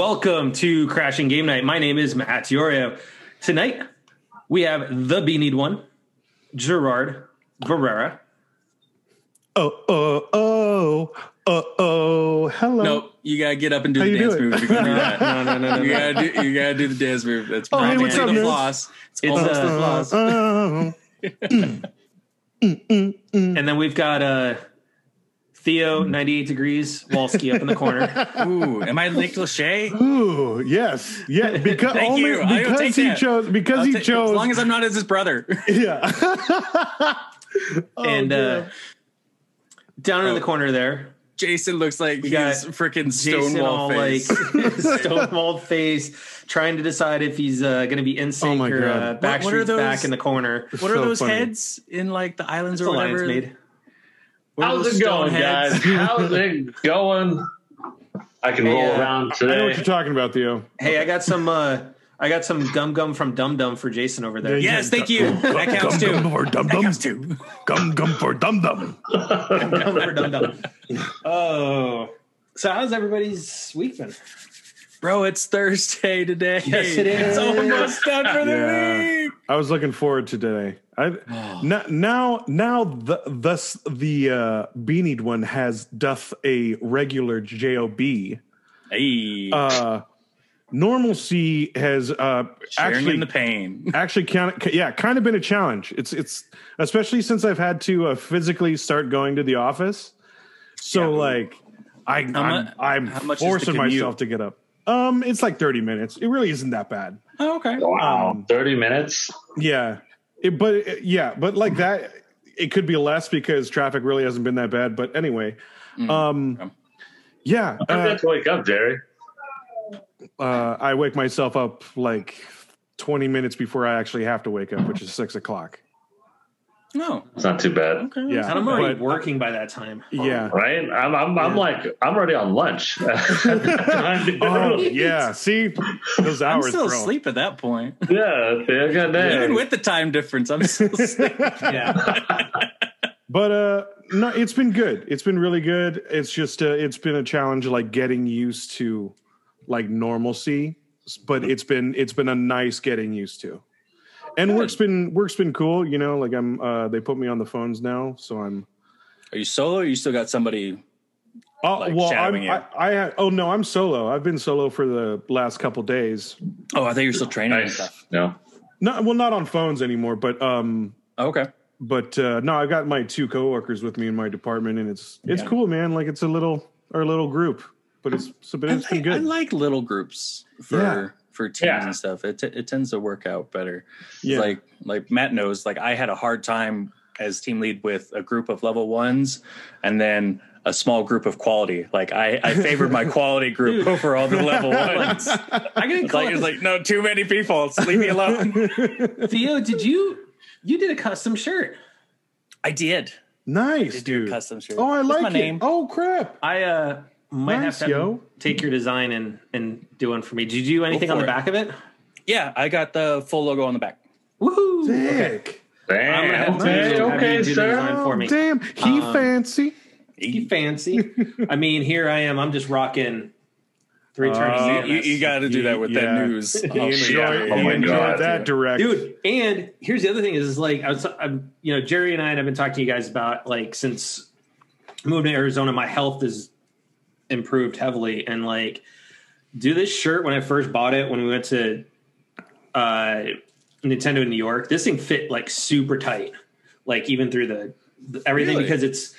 welcome to Crashing Game Night. My name is Matt Iorio. Tonight we have the Beanied One, Gerard Barrera. Oh, oh, oh, oh, oh, hello. No, you gotta get up and do How the dance doing? move. If you're gonna do that. No, no, no, no, You no. gotta do. You gotta do the dance move. That's Oh, hey, what's almost up, the nerds? floss. It's, It's, almost uh, the floss. Oh, And then we've got uh, Theo, 98 degrees, Walski up in the corner. Ooh, am I Nick Lachey? ooh, yes, yeah. Because Thank only you. Because he that. chose because I'll he take- chose as long as I'm not as his brother. yeah. Oh, and uh, God. down in Oh. the corner there, Jason looks like We got he's freaking Jason Stonewall face. like stonewall face, trying to decide if he's uh, going to be in sync Oh or God. uh, What- what those- back in the corner. what are So those funny. heads in like the islands It's or a lion's whatever? Made. What are How's it going, heads? guys? How's it going? I can Hey, roll uh, around I know what you're talking about, Theo. Hey, I got some. Uh, I got some gum gum from Dum Dum for Jason over there. Yeah, Yes, thank you. That counts too. Gum for dum That dum. too. Gum gum for dum dum. Gum Gum for Dum Dum. Oh, so how's everybody's week been? Bro, it's Thursday today. Yes, it is. It's almost done for the Yeah. week. I was looking forward to today. I now now now the thus the uh, beanied one has doth a regular job. Hey, Uh, normalcy has uh, sharing actually in the pain. actually kind of yeah kind of been a challenge. It's it's especially since I've had to uh, physically start going to the office. So Yeah. like I How I'm, mu- I'm how much forcing myself to get up. Um, it's like thirty minutes. It really isn't that bad. Oh, okay. Wow, Um, 30 minutes? Yeah, it, but it- yeah, but like that, it could be less because traffic really hasn't been that bad. But anyway, um, Okay. yeah, I uh, to wake up, Jerry. uh, I wake myself up like twenty minutes before I actually have to wake up, which is six o'clock. No. It's not too bad. Okay. Yeah, And I'm already but- working by that time. Yeah. Right? I'm, I'm, I'm like, I'm already on lunch. Oh yeah. See those I'm hours, still bro. asleep at that point. yeah, see, I. Even with the time difference, I'm still asleep. Yeah. But uh, no, it's been good. It's been really good. It's just uh, it's been a challenge, like getting used to like normalcy. But it's been it's been a nice getting used to. And work's been work's been cool. You know, like I'm. Uh, they put me on the phones now, so I'm. Are you solo or you still got somebody? Oh Like well, I'm, shadowing you. I, I oh no, I'm solo. I've been solo for the last couple days. Oh, I thought you were still training and Nice. stuff. No. Not well, not on phones anymore. But um, Oh, okay. but uh, no, I've got my two coworkers with me in my department, and it's it's Yeah. cool, man. Like it's a little our little group, but it's so but I it's been like, good. I like little groups for Yeah. For teams Yeah. and stuff. It, t- it tends to work out better. Yeah. Like like Matt knows. Like I had a hard time as team lead with a group of level ones, and then a small group of quality. Like I, I favored my quality group over all the level ones. I can It's call like it it's like no, too many people. Just leave me alone. Theo. Did you you did a custom shirt? I did. nice, Did do a dude. custom shirt. Oh, I That's like my it. name. Oh crap! I uh might Nice, have to yo. take your design and and do one for me. Did you do anything on the it. back of it? Yeah, I got the full logo on the back. Woohoo! Sick. I'm gonna have Damn. to Okay, have you okay, do the sir. design for me. Damn, he Um, fancy. You fancy? I mean, here I am. I'm just rocking three Uh, turns. You, you, got to do that with Yeah. that news. He I'll show. Oh my enjoyed God, that dude. direct. dude. And here's the other thing: is, is like I was, I'm, you know, Jerry and I have been talking to you guys about like since I moved to Arizona, my health has improved heavily, and like do this shirt when I first bought it when we went to uh Nintendo in New York. This thing fit like super tight, like even through the, the everything Really? because it's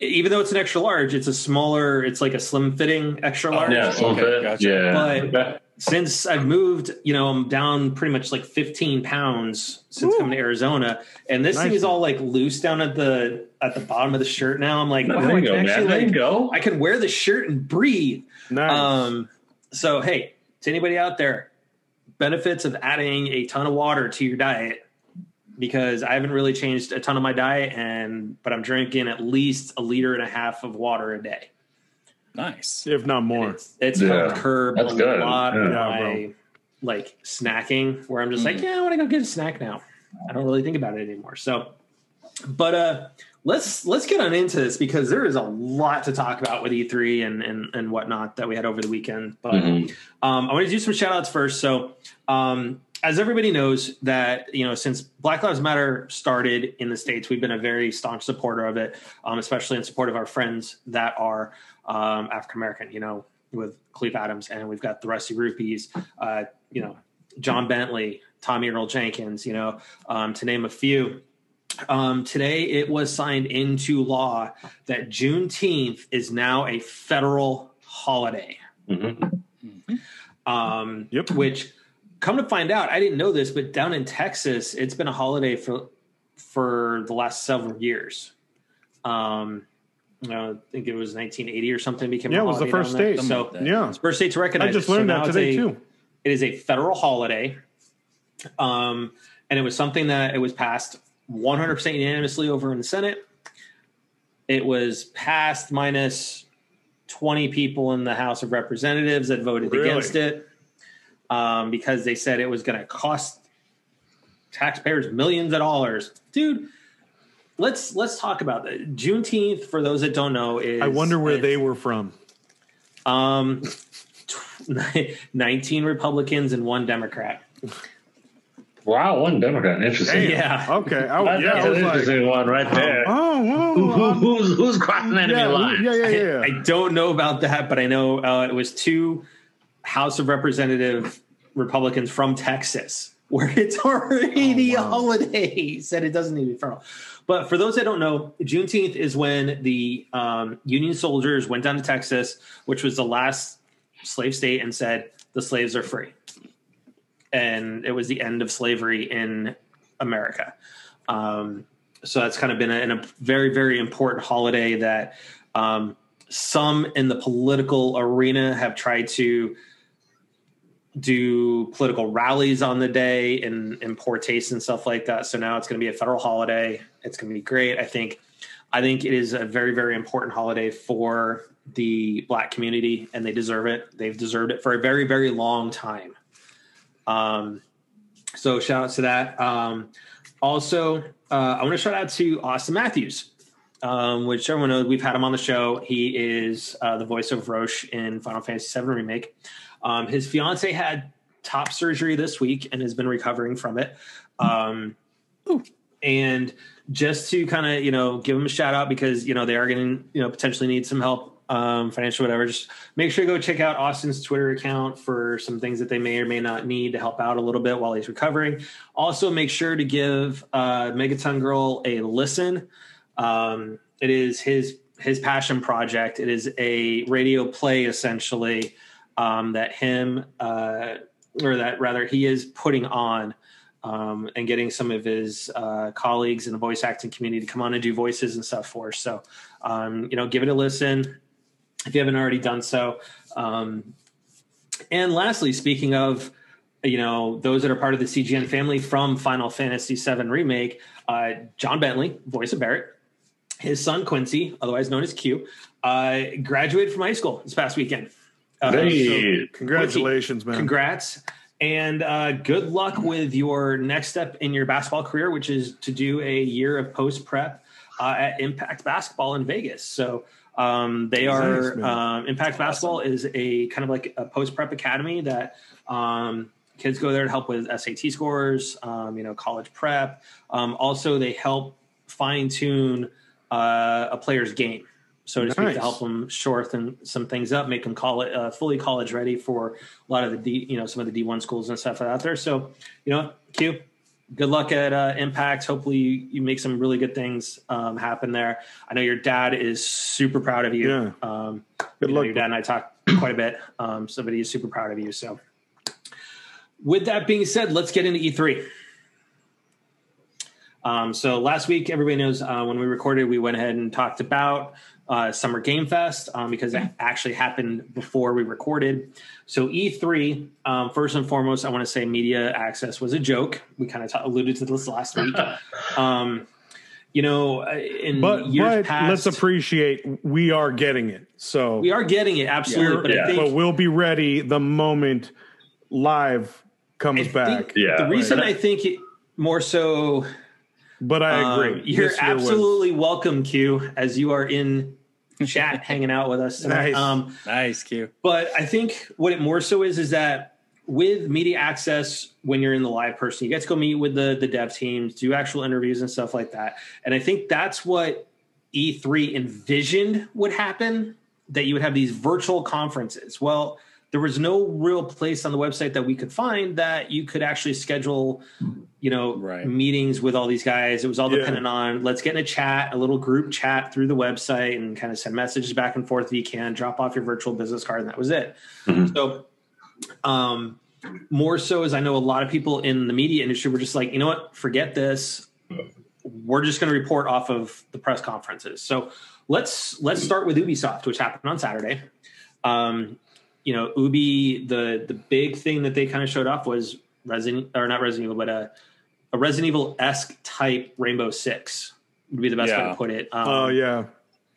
even though it's an extra large, it's a smaller, it's like a slim fitting extra large. Yeah, so Okay, fit. gotcha. Yeah. But- since I've moved, you know, I'm down pretty much like 15 pounds since Woo. coming to Arizona, and this thing is all like loose down at the at the bottom of the shirt. Now I'm like, wow, there I you can go, man. actually There you like, go. I can wear the shirt and breathe. Nice. Um, so hey, to anybody out there, benefits of adding a ton of water to your diet because I haven't really changed a ton of my diet, and but I'm drinking at least a liter and a half of water a day. Nice. if not more. It's, it's Yeah, helped curb that's a good. lot of Yeah, my bro. like snacking, where I'm just like, Mm. yeah, I want to go get a snack now. I don't really think about it anymore. So but uh, let's let's get on into this because there is a lot to talk about with E3 and and, and whatnot that we had over the weekend. But Mhm. um, I want to do some shout outs first. So, um, as everybody knows, that you know, since Black Lives Matter started in the states, we've been a very staunch supporter of it, um, especially in support of our friends that are um, African American. You know, with Cleve Adams, and we've got the Rusty Rupees. Uh, you know, John Bentley, Tommy Earl Jenkins. You know, um, to name a few. Um, today, it was signed into law that Juneteenth is now a federal holiday Mhm. um, Yep. which come to find out, I didn't know this, but down in Texas, it's been a holiday for for the last several years. Um, know, I think it was 1980 or something. Became Yeah, a it was the first state. So that. Yeah. it's first state to recognize. I just. So learned now that today a- too. It is a federal holiday, um, and it was something that it was passed 100 percent unanimously over in the Senate. It was passed minus 20 people in the House of Representatives that voted Really? against it um, because they said it was going to cost taxpayers millions of dollars. Dude, let's let's talk about that. Juneteenth, for those that don't know, is I wonder where they were from. um, tw- 19 Republicans and one Democrat. Wow, one Democrat. Interesting. Yeah. Okay. I, That's yeah, I an was like, interesting one right there. oh, Who, whoa. who, who's who's crossing enemy yeah, lines? yeah, yeah, yeah. I don't know about that, but I know uh, it was two House of Representative Republicans from Texas, where it's already Oh, a wow. holiday. Said it doesn't need to be federal. But for those that don't know, Juneteenth is when the um, Union soldiers went down to Texas, which was the last slave state, and said the slaves are free, and it was the end of slavery in America. Um, so that's kind of been a, a very very important holiday that um, some in the political arena have tried to do political rallies on the day in poor taste and stuff like that. So now it's going to be a federal holiday. It's going to be great. I think. I think it is a very very important holiday for the black community, and they deserve it. They've deserved it for a very very long time. Um, so shout out to that. Um, also, uh, I want to shout out to Austin Matthews, um, which everyone knows we've had him on the show. He is uh, the voice of Roche in Final Fantasy VII Remake. Um, his fiance had top surgery this week and has been recovering from it. Um, and just to kind of you know give him a shout out because you know they are going to you know potentially need some help um, financial whatever. Just make sure you go check out Austin's Twitter account for some things that they may or may not need to help out a little bit while he's recovering. Also, make sure to give uh, Megaton Girl a listen. Um, it is his his passion project. It is a radio play essentially um, that him uh, or that rather he is putting on um, and getting some of his uh, colleagues in the voice acting community to come on and do voices and stuff for us. So um, you know, give it a listen if you haven't already done so. Um, and lastly, speaking of you know those that are part of the CGN family from Final Fantasy VII remake, uh, John Bentley, voice of Barret, his son Quincy, otherwise known as Q, uh, graduated from high school this past weekend. Uh, Hey. Congratulations, man. Congrats. And uh, good luck with your next step in your basketball career, which is to do a year of post prep uh, at Impact Basketball in Vegas. So um, they are Nice, um, Impact Basketball is a kind of like a post prep academy that um, kids go there to help with SAT scores, um, you know, college prep. Um, also, they help fine tune uh, a player's game so to speak, to help them shorten some things up, make them call it uh, fully college ready for a lot of the D, you know, some of the D one schools and stuff out there. So, you know, Q, good luck at uh, Impact. Hopefully, you, you make some really good things um, happen there. I know your dad is super proud of you. Yeah. Um, Good you know, luck. your dad and I talk quite a bit. Um, so, but he's super proud of you. So, with that being said, let's get into E3. Um, so last week, everybody knows uh, when we recorded, we went ahead and talked about uh, Summer Game Fest um, because it actually happened before we recorded. So E3, um, first and foremost, I want to say media access was a joke. We kind of t- alluded to this last week. um, you know, uh, in But years but past, let's appreciate we are getting it. So we are getting it absolutely. but Yeah. think but we'll be ready the moment live comes I back. Yeah, the reason right. I think it more so but I agree. Um, you're This year was- absolutely welcome, Q, as you are in chat hanging out with us tonight. Nice. Um, Nice, Q. but I think what it more so is is that with media access, when you're in the live person, you get to go meet with the the dev teams, do actual interviews and stuff like that. And I think that's what E3 envisioned would happen that you would have these virtual conferences. Well, there was no real place on the website that we could find that you could actually schedule, you know, Right. meetings with all these guys. It was all Yeah. dependent on let's get in a chat, a little group chat through the website and kind of send messages back and forth if you can, drop off your virtual business card, and that was it. So um more so as I know a lot of people in the media industry were just like, you know what, forget this. We're just going to report off of the press conferences. So let's let's start with Ubisoft, which happened on Saturday. Um, you know, Ubi, the the big thing that they kind of showed off was Resident or not Resident Evil, but a a Resident Evil esque type Rainbow Six would be the best way to put it. Um, Oh yeah,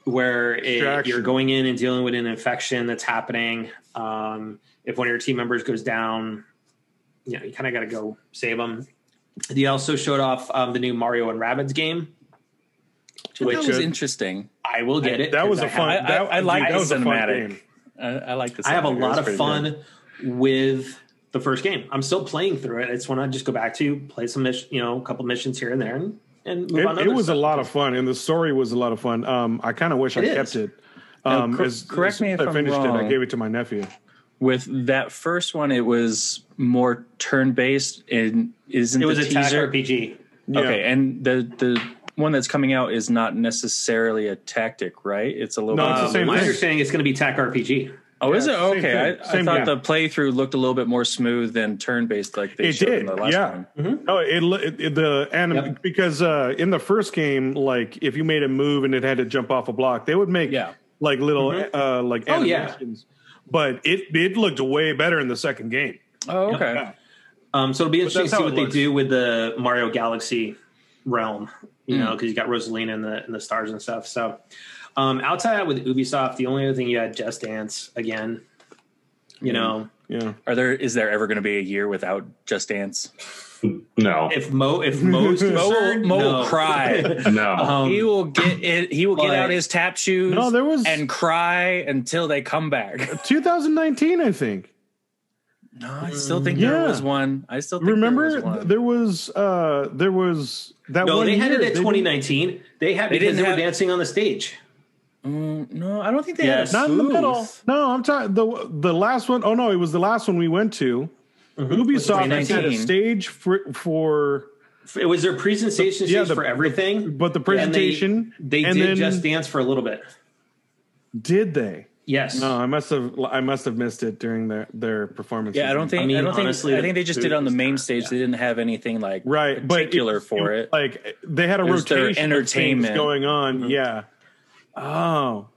where it, you're going in and dealing with an infection that's happening. Um, if one of your team members goes down, you know, you kind of got to go save them. They also showed off um, the new Mario and Rabbids game. That Which was uh, interesting. I will get it. That was I a have- fun. I- I- that, I like that the was a fun game. I, I like this. I have a lot of fun with the first game. I'm still playing through it. I just want to just go back to play some, mission, you know, a couple missions here and there, and, and move on. It, it other was a lot of fun, and the story was a lot of fun. Um, I kind of wish I It kept it. Um, cor- as, correct as me if I I'm finished it. I gave it to my nephew. With that first one, it was more turn based, and isn't It was the a tag teaser? RPG. Yeah. Okay, and the the one that's coming out is not necessarily a tactic, right? It's a little. No, bit it's the same my thing. understanding is going to be tech RPG. Oh, is it Yeah, same okay? I, I Same thought guy. the playthrough looked a little bit more smooth than turn based, like they It showed did, in the last yeah. one. Oh, it, lo- it, it- the anim Yep. because uh, in the first game, like if you made a move and it had to jump off a block, they would make Yeah. like little uh, like Oh, yeah. animations. But it it looked way better in the second game. Oh, okay. Um, so it'll be interesting to see what it they do with the Mario Galaxy realm, you Mm. know, because you got Rosalina and the and the stars and stuff. So um, outside of that with Ubisoft, the only other thing you had Just Dance again. You know, Yeah, Are there? Is there ever going to be a year without Just Dance? No, if Mo if Mo's Mo will, concerned, Mo no. will cry. no. Um, he will get it. He will get out his tap shoes. No, there was- and cry until they come back. 2019, I think. No, I still think Yeah. there was one. I still think Remember, there was one. there was uh there was that one. no, one they had year, it at they 2019. They had They because didn't they were have- dancing on the stage. Mm, no, I don't think they Yes. had a Not in the middle. No, I'm talking the the last one oh no, it was the last one we went to. Mm-hmm. Ubisoft had a 2019. stage for for It was their presentation Yeah, stage the- for everything. but the And presentation they, they and did then- Just Dance for a little bit. did they? Yes. No, I must have I must have missed it during their their performance. Yeah, I don't think. I, I mean, don't think. honestly, I think they just did it on the main stage. kinda- They didn't have anything like right, but particular it- for it. Like they had a It was their rotation of entertainment. going on. Mm-hmm. Yeah. Oh.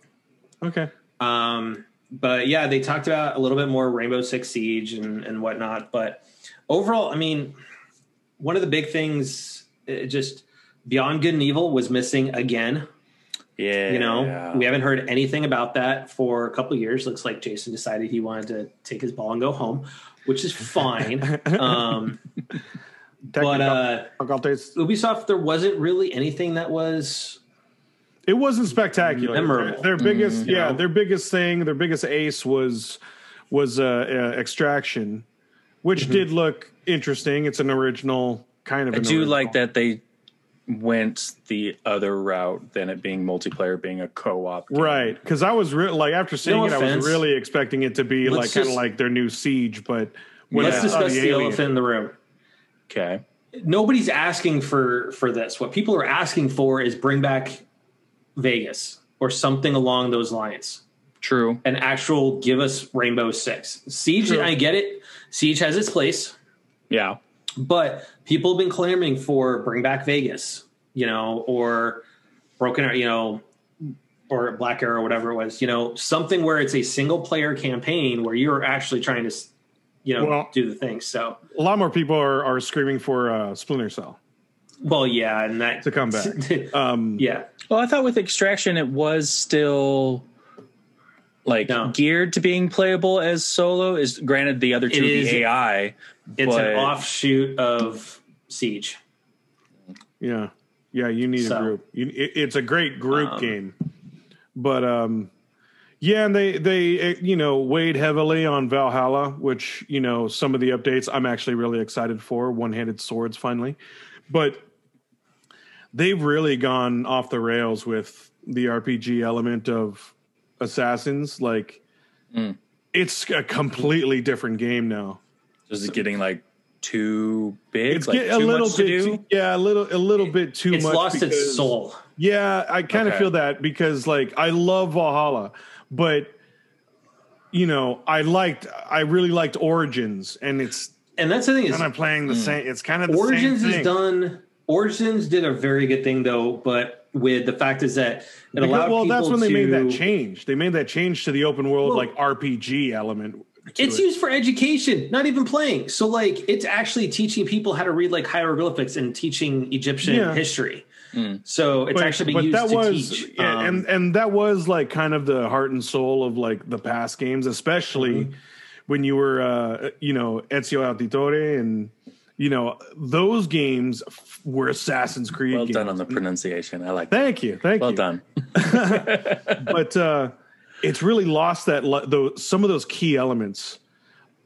Okay. Um, but yeah, they talked about a little bit more Rainbow Six Siege and, and whatnot. But overall, I mean, one of the big things, it just Beyond Good and Evil was missing again. Yeah, You know, we haven't heard anything about that for a couple of years. Looks like Jason decided he wanted to take his ball and go home, which is fine. um, but uh, Difficulties. Ubisoft, there wasn't really anything that was It wasn't spectacular. Memorable. Their, their biggest, you yeah, know? their biggest thing, their biggest ace was was uh, uh, Extraction, which Mm-hmm. did look interesting. It's an original kind of. I an do original. like that they went the other route than it being multiplayer, being a co-op. game. Right, because I was re- like after seeing No it, I was really expecting it to be Let's like kind of like their new Siege, but when let's I discuss the, alien- elephant in the room. Okay. nobody's asking for for this. What people are asking for is bring back Vegas or something along those lines. True. An actual give us Rainbow Six. Siege, True. I get it. Siege has its place, Yeah. but people have been clamoring for bring back Vegas, you know, or Broken, Arrow, you know, or Black Arrow, whatever it was, you know, something where it's a single player campaign where you're actually trying to, you know, Well- do the thing. So, A lot more people are, are screaming for uh, Splinter Cell well, yeah, and that to come back. Um, yeah, Well, I thought with Extraction it was still like No. geared to being playable as solo. Is granted the other two It the AI. It's but- an offshoot of Siege. yeah. Yeah, you need So- a group. You, it, it's a great group Um, game, but um, yeah, and they they eh, you know weighed heavily on Valhalla, which you know some of the updates I'm actually really excited for. One handed swords finally, but they've really gone off the rails with the RPG element of Assassins. Like, Mm. it's a completely different game now. Is it getting like too big? It's like get, a too little much bit, do? too, yeah, a little, a little bit too It's much. It's lost its soul. Yeah, I kind of Okay. feel that because like I love Valhalla, but you know, I liked, I really liked Origins, and it's And that's the thing is kind of playing the hmm. same. It's kind of the Origins same is done. Origins did a very good thing though, but with the fact is that it Because- allowed well, that's people when they to, made that change. They made that change to the open world Well, like RPG element. To It's it. used for education, not even playing. So like it's actually teaching people how to read like hieroglyphics and teaching Egyptian Yeah. history. So it's but, actually but used that to was teach. yeah, Um, and and that was like kind of the heart and soul of like the past games, especially Mm-hmm. when you were uh, you know Ezio Auditore and you know those games f- were Assassin's Creed. Well games. done on the pronunciation. I like that. Thank you, thank Well you. Well done. But uh, it's really lost that though some of those key elements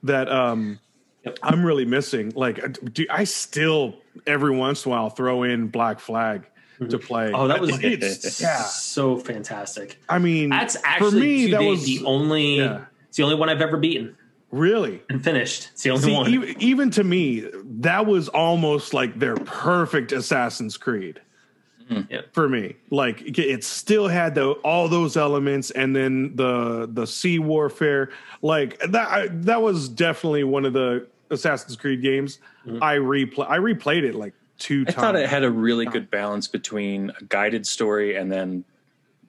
that um, Yep. I'm really missing. Like, uh, do I still every once in a while throw in Black Flag to play? oh, that was it's yeah. so fantastic. I mean, That's actually for me that date, was the only. yeah. It's the only one I've ever beaten really. and finished. It's the only See, one. even, even to me, that was almost like their perfect Assassin's Creed. Hmm. Yep. For me, like it- still had the all those elements, and then the the sea warfare, like that. I, that was definitely one of the Assassin's Creed games. Mm-hmm. I replay. I replayed it like two I times. thought it had a really good balance between a guided story and then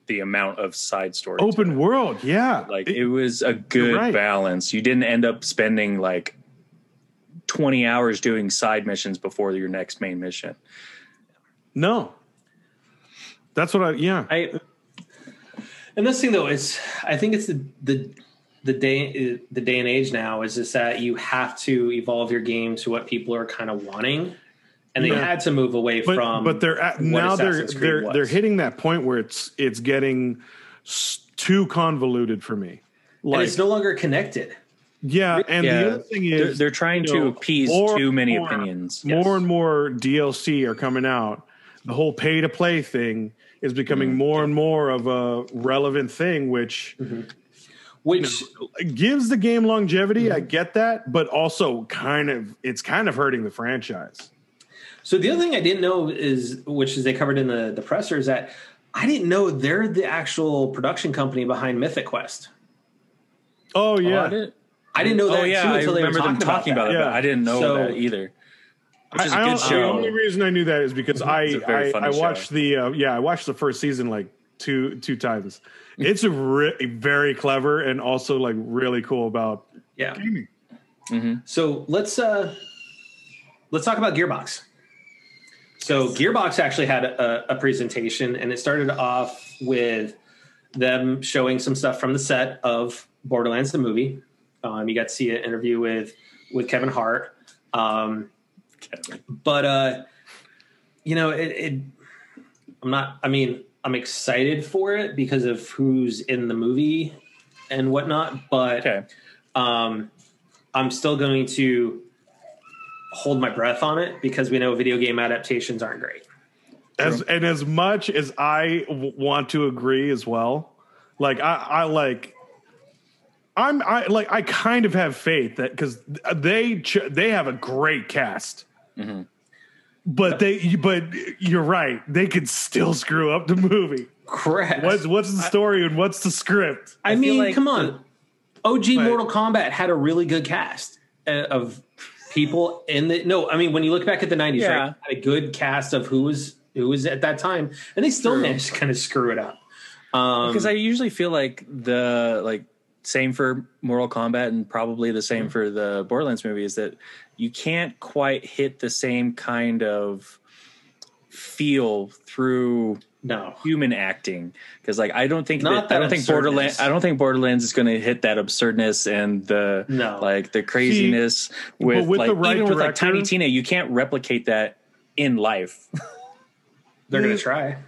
the amount of side story. open world. Yeah, Like It- it was a good right. balance. You didn't end up spending like 20 hours doing side missions before your next main mission. no. That's what I. Yeah, I and this thing though is I think it's the the the day the day and age now is just that you have to evolve your game to what people are kind of wanting, and they Yeah. had to move away but from. but they're at, what now they're Creed they're was. they're hitting that point where it's it's getting too convoluted for me. and Like it's no longer connected. yeah, and yeah, the other thing they're, is they're trying to know, appease more too many more- opinions. Yes. More and more DLC are coming out. The whole pay to play thing is becoming Mm-hmm. more and more of a relevant thing, which Which gives the game longevity. Mm-hmm. I get that, but also kind of it's kind of hurting the franchise. so the other thing I didn't know is which is they covered in the the presser is that I didn't know they're the actual production company behind Mythic Quest. Oh yeah, I did- I didn't know that oh yeah, too I until they were remember them talking about, that. it, but Yeah. I didn't know So- that either. Which is a I- I good don't- show. The only reason I knew that is because I I, I show. watched the uh, yeah I watched the first season like two two times. It's a re- very clever and also like really cool about Yeah. Mm-hmm. So let's uh let's talk about Gearbox. So Gearbox actually had a, a presentation, and it started off with them showing some stuff from the set of Borderlands the movie. Um, you got to see an interview with with Kevin Hart. Um, Kevin. but uh you know it, it i'm not i mean i'm excited for it because of who's in the movie and whatnot but Okay. um i'm still going to hold my breath on it because we know video game adaptations aren't great as and as much as I w- want to agree as well. Like I, I like. I'm I like I kind of have faith that because they ch- they have a great cast, Mm-hmm. but they but you're right they could still screw up the movie. correct What's what's the story and what's the script? i, I mean like come on og But- mortal kombat had a really good cast uh, of people in the no i mean when you look back at the 90s Yeah. right had a good cast of who was who was at that time and they still True. managed to kind of screw it up um because I usually feel like the like same for Mortal Kombat and probably the Mm-hmm. same for the Borderlands movie is that you can't quite hit the same kind of feel through no human acting because like I don't think Not that, I don't think. Borderlands I don't think Borderlands is going to hit that absurdness and the No. like the craziness with, with like the right even with like Tiny Tina you can't replicate that in life. They're going to try.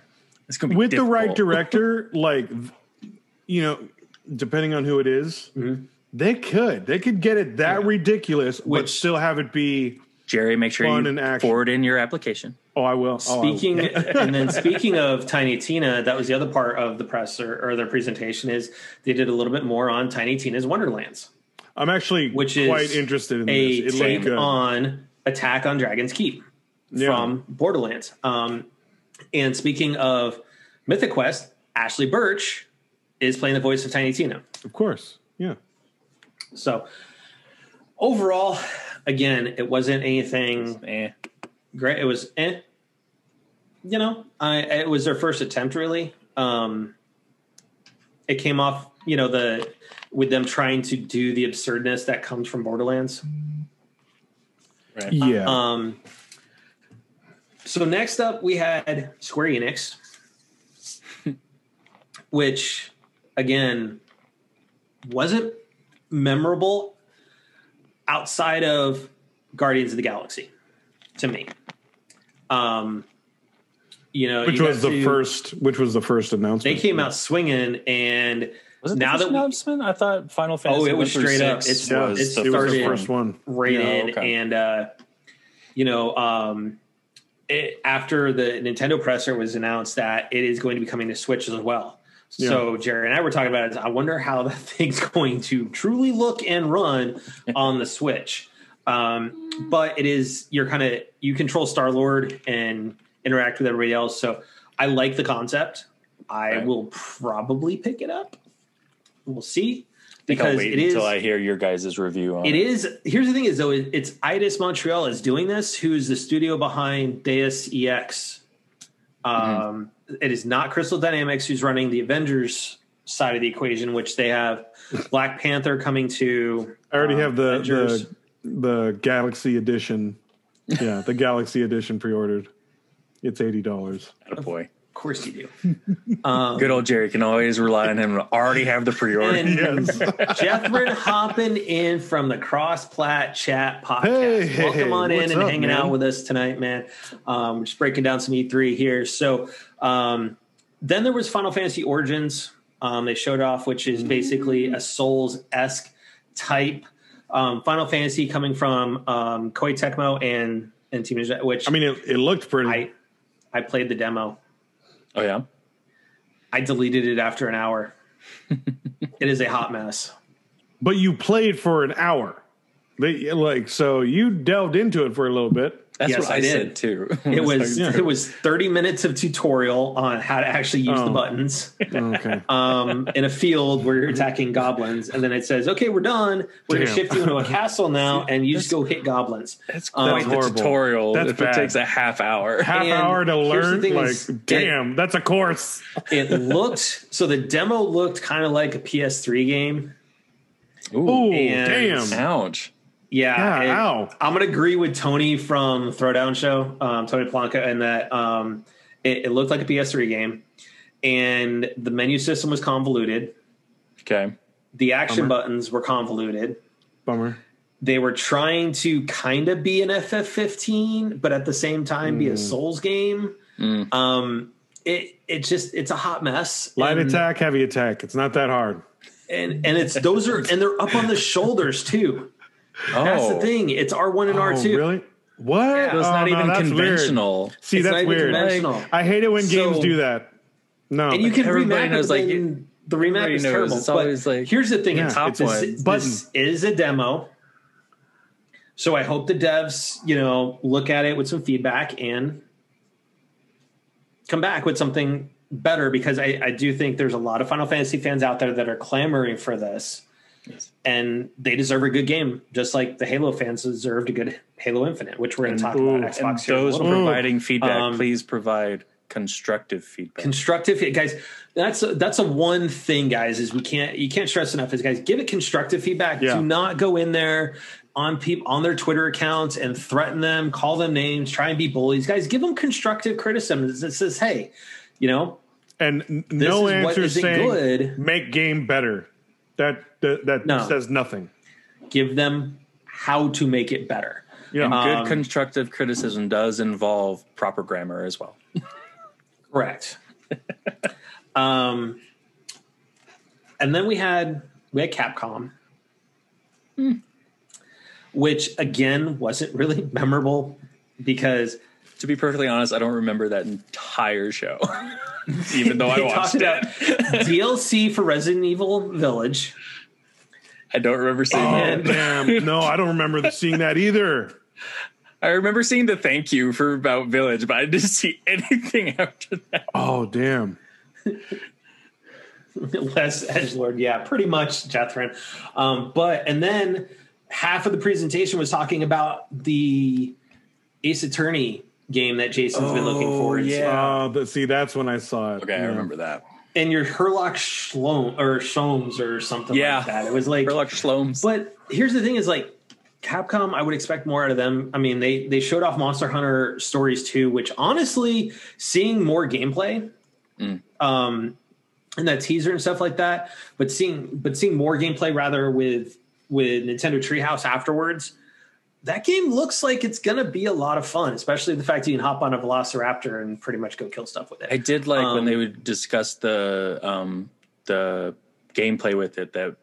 It's gonna be with the right director, like you know, depending on who it is, mm-hmm. They could they could get it that ridiculous, but still have it be. Jerry, make sure Fun you and action. forward in your application. Oh, I will. Oh, I will. Speaking and then speaking of Tiny Tina, that was the other part of the press or, or their presentation is they did a little bit more on Tiny Tina's Wonderlands, I'm actually which is quite interested in a this. It take looked good. on Attack on Dragon's Keep Yeah. from Borderlands. Um, and speaking of Mythic Quest, Ashly Burch is playing the voice of Tiny Tina. of course. Yeah. So overall, again, it wasn't anything Eh. great. It was eh. You know, I it was their first attempt really. Um it came off, you know, the with them trying to do the absurdness that comes from Borderlands. Right. Yeah. Um so next up we had Square Enix which again wasn't memorable outside of Guardians of the Galaxy to me. Um, you know, which you was the to- first? Which was the first announcement. They announcement? came out swinging, and Was it now the first that we announcement? I thought Final Fantasy. Oh, it was straight up. It's- Yeah, was it's the it was started- the one. first one. rated, Yeah, okay. and uh, you know, um, it, after the Nintendo presser was announced that it is going to be coming to Switch as well. So Jerry and I were talking about it. I wonder how that thing's going to truly look and run on the Switch. Um, but it is you're kind of you control Star Lord and interact with everybody else. So I like the concept. I Right. will probably pick it up. We'll see I think I'll because wait it is until I hear your guys' review on it it. is. Here's the thing: is though it's Eidos Montreal is doing this, who's the studio behind Deus EX. Um, It is not Crystal Dynamics who's running the Avengers side of the equation, which they have Black Panther coming to. I already um, have the, Avengers. the the Galaxy edition. Yeah, the Galaxy edition pre-ordered. It's eighty dollars. boy. Of course you do. Um, Good old Jerry can always rely on him to already have the pre-order. And Yes. Jethrin hopping in from the Cross Plat Chat podcast. Hey, hey, Welcome hey, on in and up, hanging man? out with us tonight, man. Um, we're just breaking down some E3 here. So um, then there was Final Fantasy Origins. Um, they showed off, which is basically a Souls esque type um, Final Fantasy coming from um, Koei Tecmo and and Team Ninja, which I mean, it, it looked pretty. I I played the demo. Oh yeah. I deleted it after an hour. it is a hot mess. but you played for an hour. They, like so, you delved into it for a little bit. That's Yes, what I, I did. said too. It was Yeah. it was 30 minutes of tutorial on how to actually use the Oh. buttons Okay. um, in a field where you're attacking goblins, and then it says, "Okay, we're done. We're going to Damn. shift you into a castle now, and you just go hit goblins." That's Um, the horrible. tutorial. That's if bad. it takes a half hour. Half And hour to learn. Like, is, it- damn, that's a course. It looked so the demo looked kind of like a PS3 game. Ooh, And- damn. Ouch. Yeah, Yeah, it- I'm gonna agree with Tony from Throwdown Show, um, Tony Planca, and that um, it, it looked like a PS3 game, and the menu system was convoluted. Okay. The action Bummer. buttons were convoluted. Bummer. They were trying to kind of be an FF15, but at the same time be a Souls game. Mm. Um, it it just it's a hot mess. Light and, attack, heavy attack. It's not that hard. and and it's those are and they're up on the shoulders too. Oh, That's the oh. thing. It's R1 and Oh, R2. really? What? It was Oh, not no, even that's weird. conventional. See, It's that's weird. conventional. I hate it when games do that. No, and you can Everybody remap it, knows, like, then the remap is knows, terrible. it's but always, like, here's the thing: Yeah, it's, top this, one. this Button. is a demo, so I hope the devs, you know, look at it with some feedback and come back with something better. Because I, I do think there's a lot of Final Fantasy fans out there that are clamoring for this, and they deserve a good game, just like the Halo fans deserved a good Halo Infinite, which we're going to talk ooh, about Xbox And here in a those little bit. providing feedback, Um, please provide constructive feedback. constructive guys that's a, that's a one thing guys is we can't you can't stress enough is guys give it constructive feedback Yeah. do not go in there on people on their twitter accounts and threaten them call them names try and be bullies guys give them constructive criticism that says hey you know and no is what answer saying good. make game better. That that, that No. says nothing. give them how to make it better Yeah. and good um, constructive criticism does involve proper grammar as well. Correct. um, and then we had we had Capcom, which again wasn't really memorable because To be perfectly honest, I don't remember that entire show, even though I watched talked about it. DLC for Resident Evil Village. I don't remember seeing Oh that. damn! No, I don't remember seeing that either. I remember seeing the thank you for about Village, but I didn't see anything after that. Oh damn! Les Edgelord, yeah, pretty much Jethrin. Um, but and then half of the presentation was talking about the Ace Attorney game that Jason's been looking Oh, forward to. yeah. Oh, but see, that's when I saw it. Okay, I remember that. And your Herlock Shlom or Shomes or something Yeah. like that. It was like Sherlock Shlomes. But here's the thing: is like Capcom. I would expect more out of them. I mean, they they showed off Monster Hunter Stories 2, which honestly, seeing more gameplay, um, and that teaser and stuff like that, but seeing but seeing more gameplay rather with with Nintendo Treehouse afterwards. That game looks like it's gonna be a lot of fun, especially the fact that you can hop on a Velociraptor and pretty much go kill stuff with it. I did like Um, when they would discuss the um, the gameplay with it. That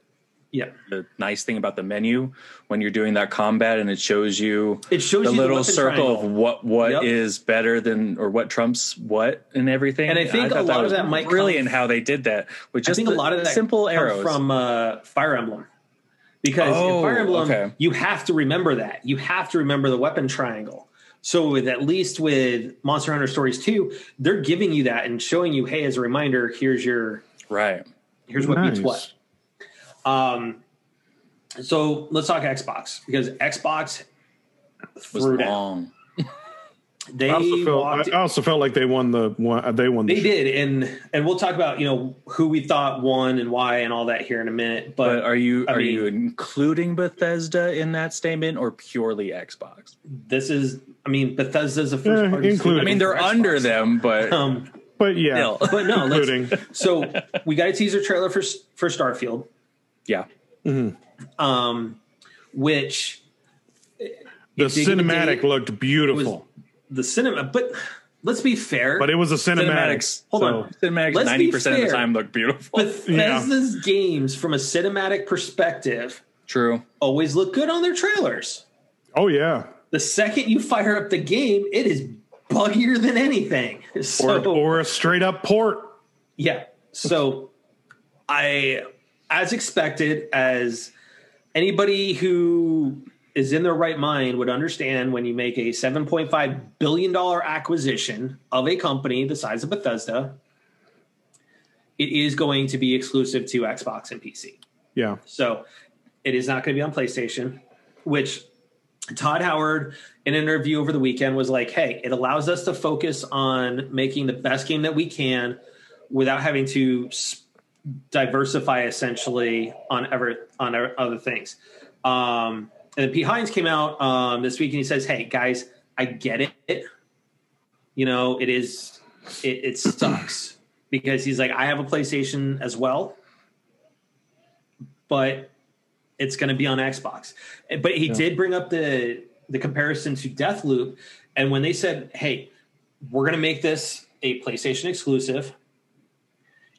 yeah, the nice thing about the menu when you're doing that combat and it shows you it shows the you little weapon circle triangle. of what what is Yep. better than or what trumps what and everything. And I think thought a lot of that might come- brilliant how they did that with I just think a lot of that simple arrows from uh, Fire Emblem because Oh, in Fire Emblem okay. you have to remember that you have to remember the weapon triangle. So with at least with Monster Hunter Stories 2, they're giving you that and showing you, hey, as a reminder, here's your right. here's what beats what. Um, so let's talk Xbox because Xbox Was threw down. long. They I also, felt, I also felt like they won the one. They won. The They show. did, and and we'll talk about you know who we thought won and why and all that here in a minute. But, But are you I are mean- you including Bethesda in that statement or purely Xbox? this is, I mean, Bethesda's a first Yeah, party. including. I mean, they're for Xbox. under them, but Um, but yeah, Still. but no, including. so we got a teaser trailer for for Starfield, yeah, um, which the cinematic looked beautiful, the cinema. But let's be fair. but it was a cinematic. cinematics. Hold so- on. Cinematics ninety percent of the time look beautiful. Bethesda's games, from a cinematic perspective, True. always look good on their trailers. Oh yeah, The second you fire up the game, it is buggier than anything. or or a straight up port. Yeah. So I, as expected, as anybody who is in their right mind would understand when you make a $7.5 billion acquisition of a company the size of Bethesda, it is going to be exclusive to Xbox and PC. Yeah, So it is not going to be on PlayStation, which Todd Howard in an interview over the weekend was like, hey, it allows us to focus on making the best game that we can without having to diversify essentially on ever on other things. Um, and then Pete Hines came out um, this week and he says, hey, guys, I get it. You know, it is, it, it sucks because he's like, I have a PlayStation as well but it's going to be on Xbox. But he did bring up the the comparison to Deathloop, and when they said, "Hey, we're going to make this a PlayStation exclusive,"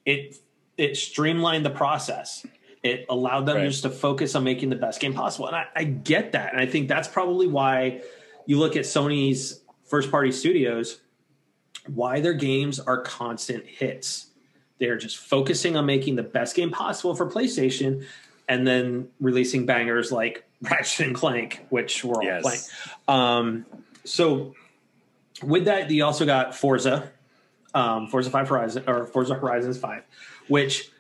it it streamlined the process. It allowed them Right. just to focus on making the best game possible, and I, I get that, and I think that's probably why you look at Sony's first party studios, why their games are constant hits. They're just focusing on making the best game possible for PlayStation and then releasing bangers like Ratchet and Clank, which we're all Yes. playing. Um, so with that, you also got Forza, um, Forza 5 Horizon or Forza Horizons 5, which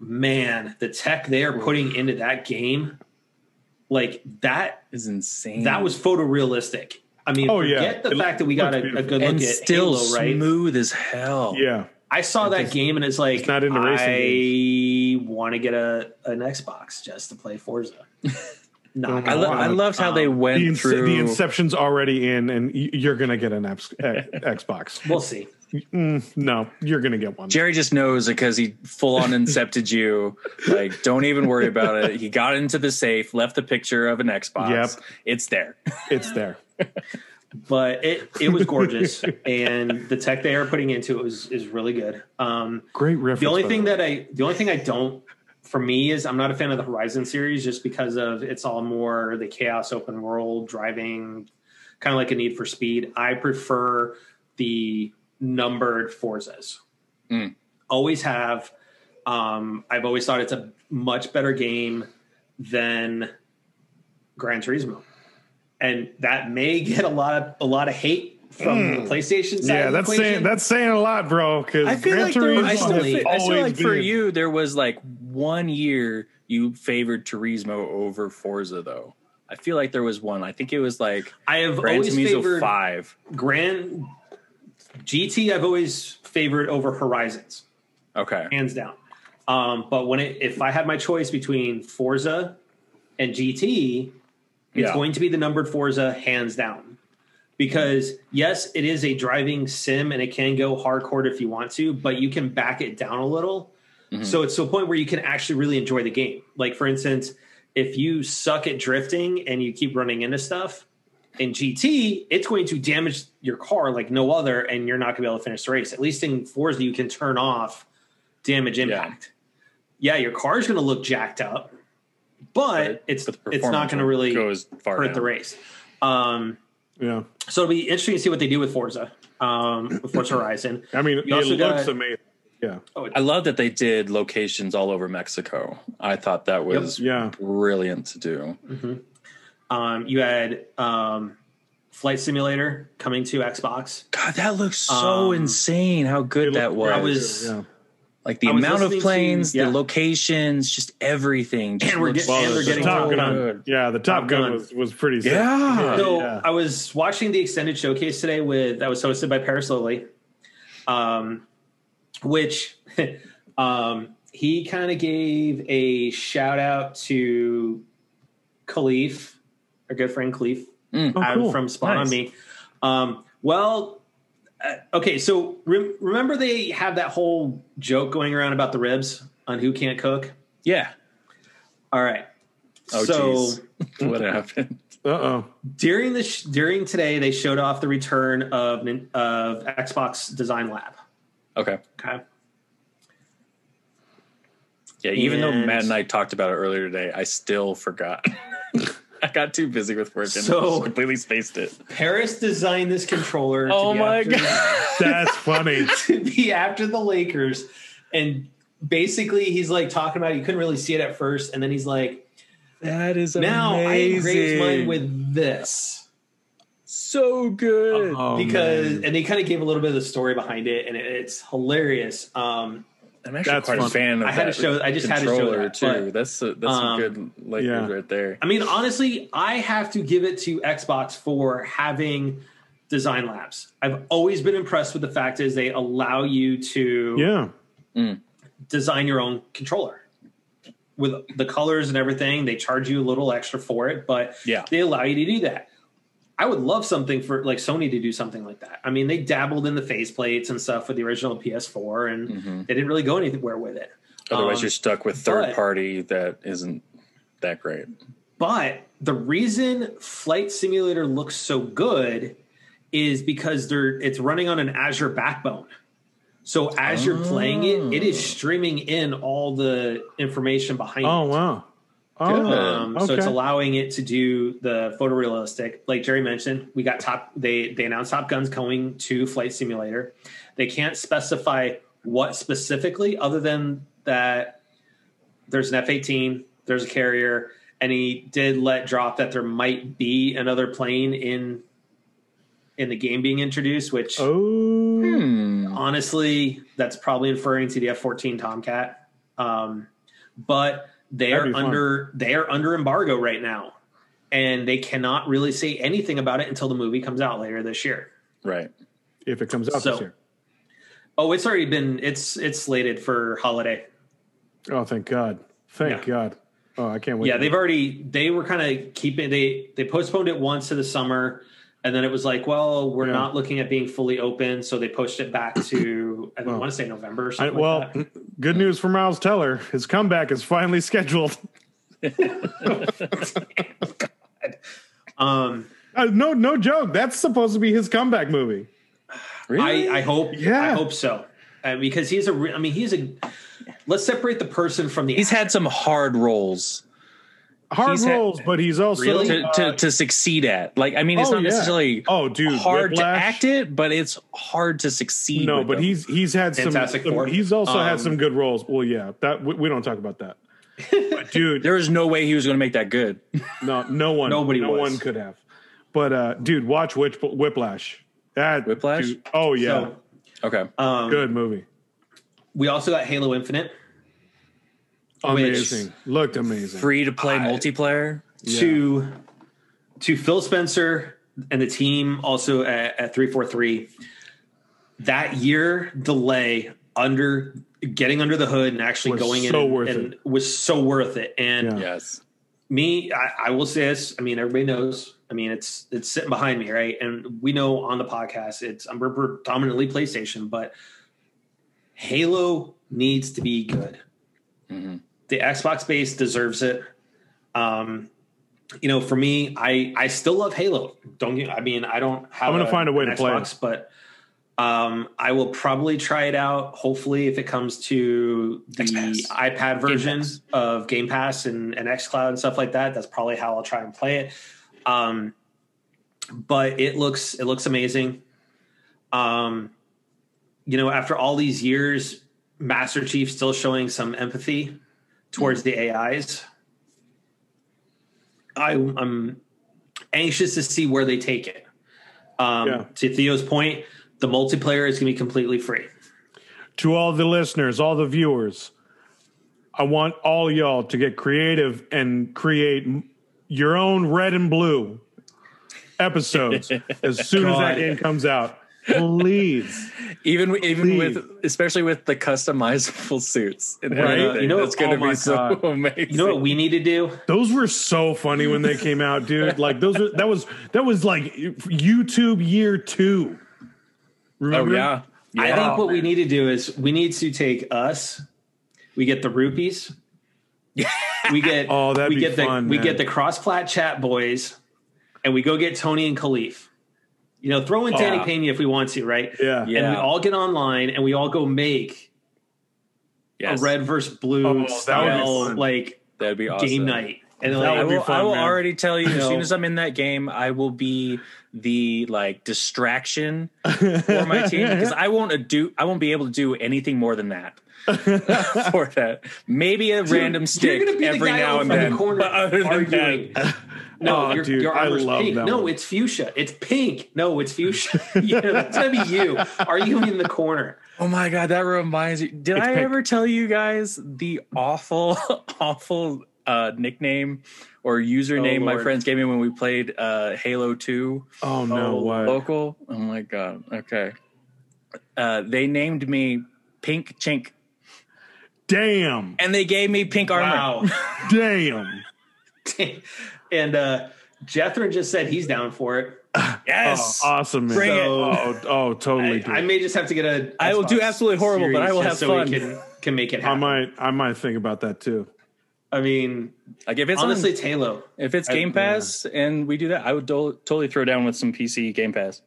man, the tech they are putting into that game, like that Is insane. that was photorealistic. I mean, Oh, yeah. forget the It fact that we got a, a good and look at still Halo, right? smooth as hell. yeah. I saw that game and it's like It's not into racing I want to get a an Xbox just to play Forza. Not I, gonna lo- I loved how they Um, went The, ince- through. the Inception's already in, and you're gonna get an X- Xbox. We'll see. No, you're gonna get one. Jerry just knows because he full on incepted you. Like, don't even worry about it. He got into the safe, left the picture of an Xbox. Yep. It's there. It's there. but it it was gorgeous, and the tech they are putting into it was is really good. Um, Great reference. the only thing that I the only thing I don't for me is I'm not a fan of the Horizon series just because of it's all more the chaos open world driving, kind of like a Need for Speed. I prefer the numbered Forzas. Mm. Always have. Um, I've always thought it's a much better game than Gran Turismo, and that may get a lot of a lot of hate from the PlayStation side. Yeah, that's saying that's saying a lot, bro. Because I feel Gran like there, Turismo I still feel, I feel always like for you there was like one year you favored Turismo over Forza though. I feel like there was one. I think it was like I have Gran always Turismo favored five. Grand GT. I've always favored over Horizons, Okay. hands down. Um, but when it, if I had my choice between Forza and GT, it's Yeah. going to be the numbered Forza, hands down. Because yes, it is a driving sim and it can go hardcore if you want to, but you can back it down a little. So it's to a point where you can actually really enjoy the game. Like for instance, if you suck at drifting and you keep running into stuff in GT, it's going to damage your car like no other, and you're not going to be able to finish the race. At least in Forza, you can turn off damage impact. Yeah, your car is going to look jacked up, but, it's but it's not going to really goes far hurt down. the race. Um, Yeah, so it'll be interesting to see what they do with Forza, um, with Forza Horizon. I mean, You it looks got- amazing. Yeah, Oh, I love that they did locations all over Mexico. I thought that was yeah. brilliant to do. um, you had um, Flight Simulator coming to Xbox. God, that looks so Um, insane how good that looked was. I was- yeah. Like the amount of listening to- planes, yeah. the locations, just everything. Just And we're looks get- and Well, they're getting Top Gun. good. Yeah, the Top, Top Gun, Gun. was was pretty. Sick. Yeah. So yeah. I was watching the extended showcase today with that was hosted by Paris Lilly, um, which um, he kind of gave a shout out to Khalif, our good friend Khalif, Mm. Oh, cool. from Spawn on Me. Um, well, okay, so re- remember they have that whole joke going around about the ribs on who can't cook. Yeah. All right, Oh, so. jeez. what happened? Uh oh. during the sh- during today they showed off the return of of Xbox Design Lab. Okay. Okay, Yeah, even though Matt and I talked about it earlier today, I still forgot. I got too busy with work and So- just completely spaced it. Paris designed this controller. Oh be my after, god. That's funny. to be after the Lakers, and basically he's like talking about. it. You couldn't really see it at first, and then he's like, That is "Now I engraved mine with this." so good. Oh, because man. and they kind of gave a little bit of the story behind it, and it, it's hilarious. Um, I'm actually That's quite fun. a fan of I had that to show- I just had to show controller, that, too. but, that's a, that's um, a good Lakers yeah. right there. I mean, honestly, I have to give it to Xbox for having design labs. I've always been impressed with the fact is they allow you to yeah. design your own controller with the colors and everything. They charge you a little extra for it, but Yeah. they allow you to do that. I would love something for like Sony to do something like that. I mean, they dabbled in the faceplates and stuff with the original PS4, and Mm-hmm. they didn't really go anywhere with it. Otherwise, Um, you're stuck with third but- party that isn't that great. But the reason Flight Simulator looks so good is because they're it's running on an Azure backbone. So as you're playing it, it is streaming in all the information behind Oh it. wow. Oh, Good. Um, So it's allowing it to do the photorealistic. Like Jerry mentioned, we got top. They they announced Top Guns coming to Flight Simulator. They can't specify what specifically, other than that there's an F eighteen, there's a carrier, and he did let drop that there might be another plane in in the game being introduced. Which Oh. Hmm. honestly, that's probably inferring to the F fourteen Tomcat. Um, but they That'd are be fun. under they are under embargo right now, and they cannot really say anything about it until the movie comes out later this year. Right. If it comes out So- this year. Oh, it's already been it's it's slated for holiday. Oh, thank God. Thank Yeah. God. Oh, I can't wait. Yeah, they've already they were kind of keeping they they postponed it once to the summer, and then it was like, well, we're Yeah. not looking at being fully open, so they pushed it back to I Well, want to say November or I, something. well, like that. good news for Miles Teller. His comeback is finally scheduled. Um, Uh, no, no joke. That's supposed to be his comeback movie. Really? I, I hope. Yeah. I hope so. Uh, because he's a. re- I mean, he's a. Let's separate the person from the. He's had some hard roles Hard He's had- roles, but he's also Really? to, to, to succeed at. Like, I mean, it's Oh, not yeah. necessarily Oh, dude, hard Whiplash. to act it, but it's hard to succeed. no, but them. he's he's had some. Fantastic some- Four. he's also had Um, some good roles. Well, yeah, that we, we don't talk about that. But dude, there was no way he was going to make that good. no, no one, Nobody no was. one could have. But uh, dude, watch Whip, Whiplash. That Whiplash? dude- oh yeah, So, Okay, um, good movie. We also got Halo Infinite. Amazing, looked amazing. free to play I- multiplayer. to to Phil Spencer and the team also at, at 343 that year delay under getting under the hood and actually Was going so in worth and it. was so worth it and Yeah. Yes, me I, I will say this i mean everybody knows i mean it's it's sitting behind me right and we know on the podcast it's i'm predominantly playstation but halo needs to be good Mhm. The xbox base deserves it. Um you know for me i i still love halo. Don't get i mean i don't have I'm gonna find a way an to play it. but um i will probably try it out hopefully if it comes to the ipad version Pass. of game pass and, and xcloud and stuff like that. That's probably how i'll try and play it. Um but it looks it looks amazing. Um you know after all these years master chief still showing some empathy towards the ais I, i'm anxious to see where they take it um Yeah. to theo's point the multiplayer is going to be completely free to all the listeners, all the viewers, I want all y'all to get creative and create your own red and blue episodes as soon as that game comes out. Please. even even Please. with especially with the customizable suits. And Right. everything. You know- it's going to oh be so God. amazing. you know what we need to do Those were so funny when they came out, dude. Like those were that was that was like YouTube year 2. oh Remember? yeah, yeah. I think what we need to do is we need to take us. We get the rupees. we get Oh, that'd we be get the fun, we get the cross plat chat boys, and we go get Tony and Khalif. You know, throw in Danny Oh. Pena if we want to, right? Yeah. Yeah. And we all get online and we all go make yes, a red versus blue Oh, that would be style fun. like that'd be awesome. game night. And That like, I will, fun, I will already tell you, as know- soon as I'm in that game, I will be the like distraction for my team because I won't do I won't be able to do anything more than that. for that, maybe a random you're stick gonna the every guy now and then. the corner but other than arguing. that, No, Oh, your, dude, your I armor's love pink. that No, one. it's fuchsia. It's pink. No, it's fuchsia. yeah, that's gonna be you. Arguing in the corner. oh my god, that reminds me. Did It's I pink. ever tell you guys the awful, awful uh, nickname or username my friends gave me when we played uh, Halo Two? Oh no, Oh, what? local. Oh my god. Okay. Uh, they named me Pink Chink, Damn. and they gave me pink armor. Wow. Damn. And uh Jethrin just said he's down for it. Yes. Oh, awesome, man. Bring it. Oh, oh, totally. I. I may just have to get a. I will do absolutely horrible, but I will have just so fun. We can, can make it happen. I might, I might think about that too. I mean, like if it's honestly, on, Halo. if it's I- Game Pass and we do that, I would do- totally throw down with some PC Game Pass.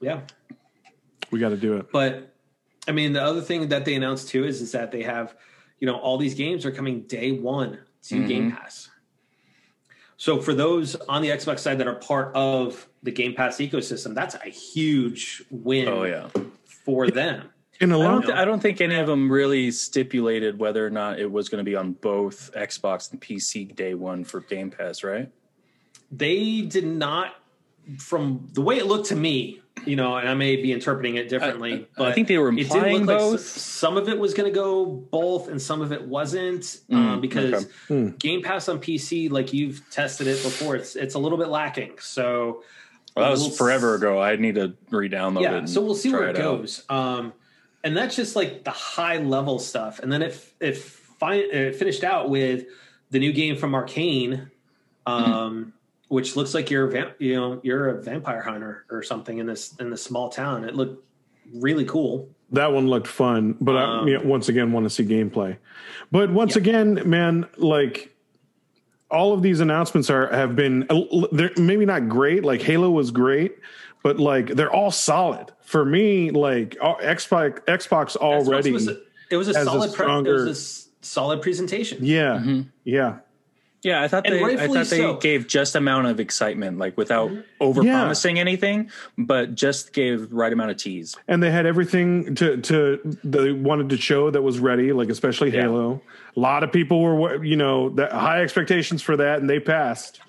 Yeah, We got to do it. but I mean, the other thing that they announced too is is that they have, you know, all these games are coming day one to Mm-hmm. Game Pass. So for those on the Xbox side that are part of the Game Pass ecosystem, that's a huge win Oh yeah. for them. In a I long, don't, th- I don't think any of them really stipulated whether or not it was going to be on both Xbox and PC day one for Game Pass, right? they did not from the way it looked to me you know and i may be interpreting it differently I- I but think they were it did implying look both. like some of it was going to go both and some of it wasn't um, because okay. game pass on pc like you've tested it before it's it's a little bit lacking so Well, that was we'll forever s- ago. I need to re-download it. yeah and so we'll see where it, out. goes um and that's just like the high level stuff and then if if fi- it finished out with the new game from Arkane um which looks like you're a vamp- you know you're a vampire hunter or something in this in this small town it looked really cool that one looked fun, but Um, I yeah, once again want to see gameplay. But once again, man, like all of these announcements are have been they're maybe not great. Like Halo was great, but like they're all solid for me. Like uh, Xbox Xbox already. was a, it was a has a solid. pre- it was a s- solid presentation. yeah, yeah. Yeah, I thought And they I thought they so. gave just amount of excitement, like without over promising anything, but just gave right amount of tease. and they had everything to to they wanted to show that was ready like especially Yeah. halo. A lot of people were you know that high expectations for that and they passed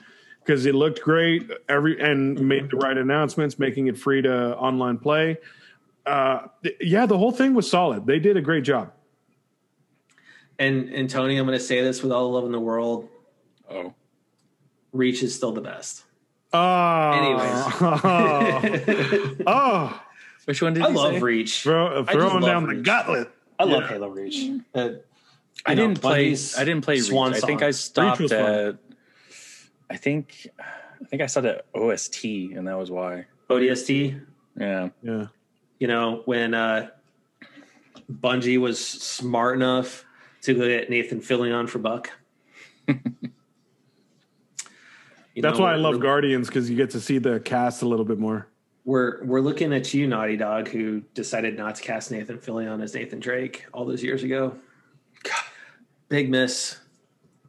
because it looked great. Every and made the right announcements making it free to online play. Uh yeah the whole thing was solid. They did a great job. And and Tony, I'm going to say this with all the love in the world: Oh, Reach is still the best. oh Anyways. oh which one did I you love say? Reach. throw, I throwing love down the gauntlet I love Yeah. Halo Reach. Uh, I know, didn't play. I didn't play. Reach. Swan I think I stopped was fun. at. I think. I think I stopped at OST, and that was why. ODST. Yeah. yeah You know when uh, Bungie was smart enough to go get Nathan Fillion for Buck. You that's know, why i love guardians because you get to see the cast a little bit more We're we're looking at you, Naughty Dog, who decided not to cast Nathan Fillion as Nathan Drake all those years ago. God, Big miss.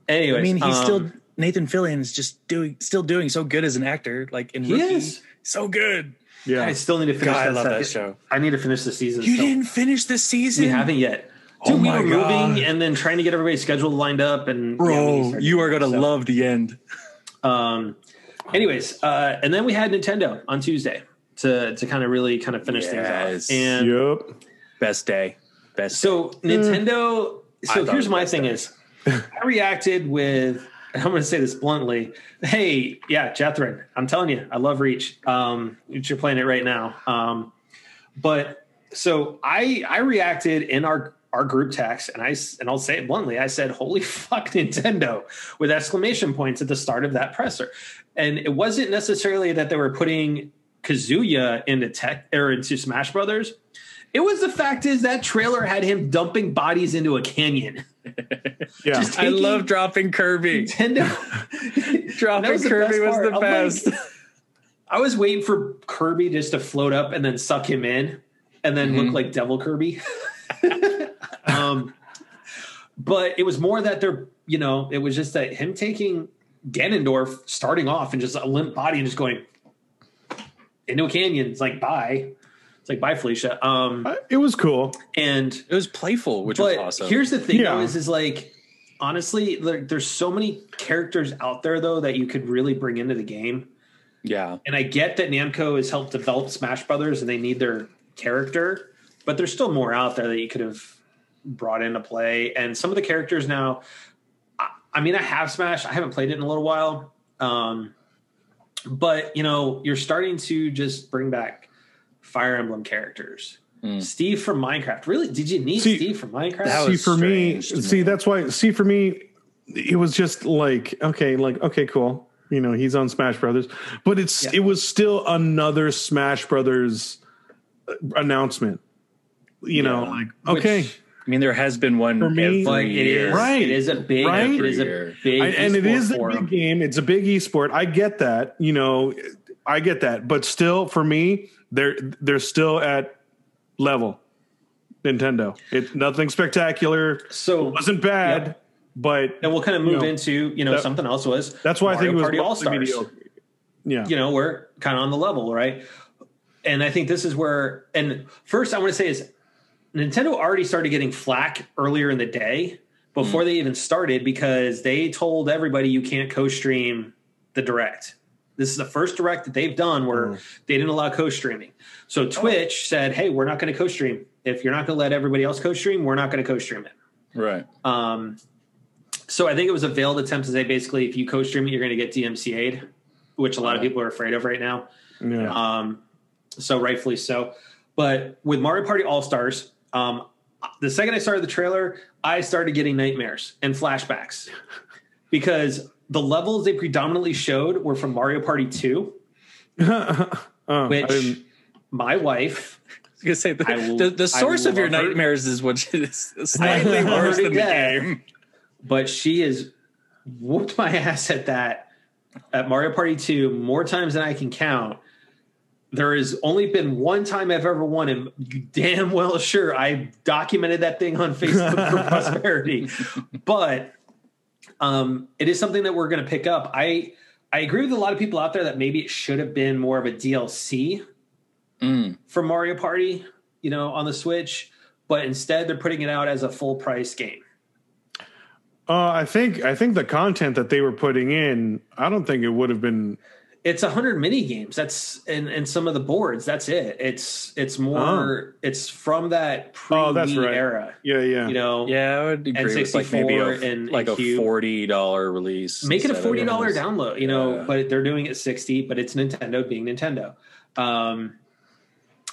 Anyways, I mean, he's um, still Nathan Fillion is just doing, still doing so good as an actor. Like in He Rookie, is. so good. yeah I still need to finish God, I that, love that second- show. I need to finish the season. You still. didn't finish the season, We haven't yet. Oh we my were God. moving and then trying to get everybody's schedule lined up, and bro. started you are gonna so- love the end. Um, anyways, uh, and then we had Nintendo on Tuesday to to kind of really kind of finish Yes. things off. And yep Best day, best. so Nintendo. So thought here's my thing: best. is I reacted with. I'm going to say this bluntly. Hey, yeah, Jethrin, I'm telling you, I love Reach. Um, you're playing it right now. Um, but so I I reacted in our our group text, and I and I'll say it bluntly. I said, "Holy fuck, Nintendo!" with exclamation points at the start of that presser. And it wasn't necessarily that they were putting Kazuya into tech or into Smash Brothers. It was the fact is that trailer had him dumping bodies into a canyon. yeah Just I love dropping Kirby. Nintendo. dropping That was the Kirby best was the I'm like- best. I was waiting for Kirby just to float up and then suck him in, and then look mm-hmm. like Devil Kirby. Um, but it was more that they're, you know, it was just that him taking Ganondorf, starting off and just a limp body and just going into a canyon. It's like bye. It's like bye, Felicia. Um, Uh, it was cool and it was playful, which but was awesome. here's the thing, Yeah. though, is is like honestly, there, there's so many characters out there though that you could really bring into the game. yeah, And I get that Namco has helped develop Smash Brothers and they need their character, but there's still more out there that you could have brought into play. And some of the characters now, I, I mean, I have Smash, I haven't played it in a little while. Um, but you know, you're starting to just bring back Fire Emblem characters. Steve from Minecraft. Really? Did you need See, Steve from Minecraft? that see was for me strange to see that's why see for me it was just like okay like okay cool you know he's on smash brothers but it's Yeah. it was still another smash brothers uh, announcement you know Yeah. like Which- okay I mean, there has been one For me- every Like it year. Right. It is a big, Right. it is a big, I, and it esport a for big 'em. game it's a big esport i get that you know i get that but still for me they're they're still at level nintendo it's nothing spectacular So it wasn't bad Yep. but and we'll kind of you move know, into you know that- something else was that's why i think it was Party All Stars. yeah You know, we're kind of on the level, right? And I think this is where. And first, I want to say is Nintendo already started getting flack earlier in the day before they even started because they told everybody you can't co-stream the direct. This is the first direct that they've done where they didn't allow co-streaming. So Twitch said, "Hey, we're not going to co-stream. If you're not going to let everybody else co-stream, we're not going to co-stream it." Right. Um, so I think it was a veiled attempt to say basically if you co-stream it, you're going to get DMCA'd, which a lot of people are afraid of right now. yeah Um, so rightfully so. But with Mario Party All Stars, um, the second I started the trailer, I started getting nightmares and flashbacks because the levels they predominantly showed were from Mario Party 2, Oh, which my wife I was gonna say the, will- the, the source of your her. nightmares is what is slightly I love her worse than the game. but she is whooped my ass at that at Mario Party 2 more times than I can count. There has only been one time I've ever won, and you damn well sure I documented that thing on Facebook for prosperity. But um, it is something that we're going to pick up. I I agree with a lot of people out there that maybe it should have been more of a DLC Mm. for Mario Party, you know, on the Switch, but instead they're putting it out as a full price game. Uh, I think I think the content that they were putting in, I don't think it would have been. It's a hundred mini games. That's and and some of the boards. That's it. It's it's more. It's from that pre Oh, that's right. era. Yeah, yeah. You know, Yeah, I would agree with like maybe a, N64 and- like and a Cube. forty dollar release. make it a forty dollar download. You know, Yeah. but they're doing it sixty. But it's Nintendo being Nintendo. Um,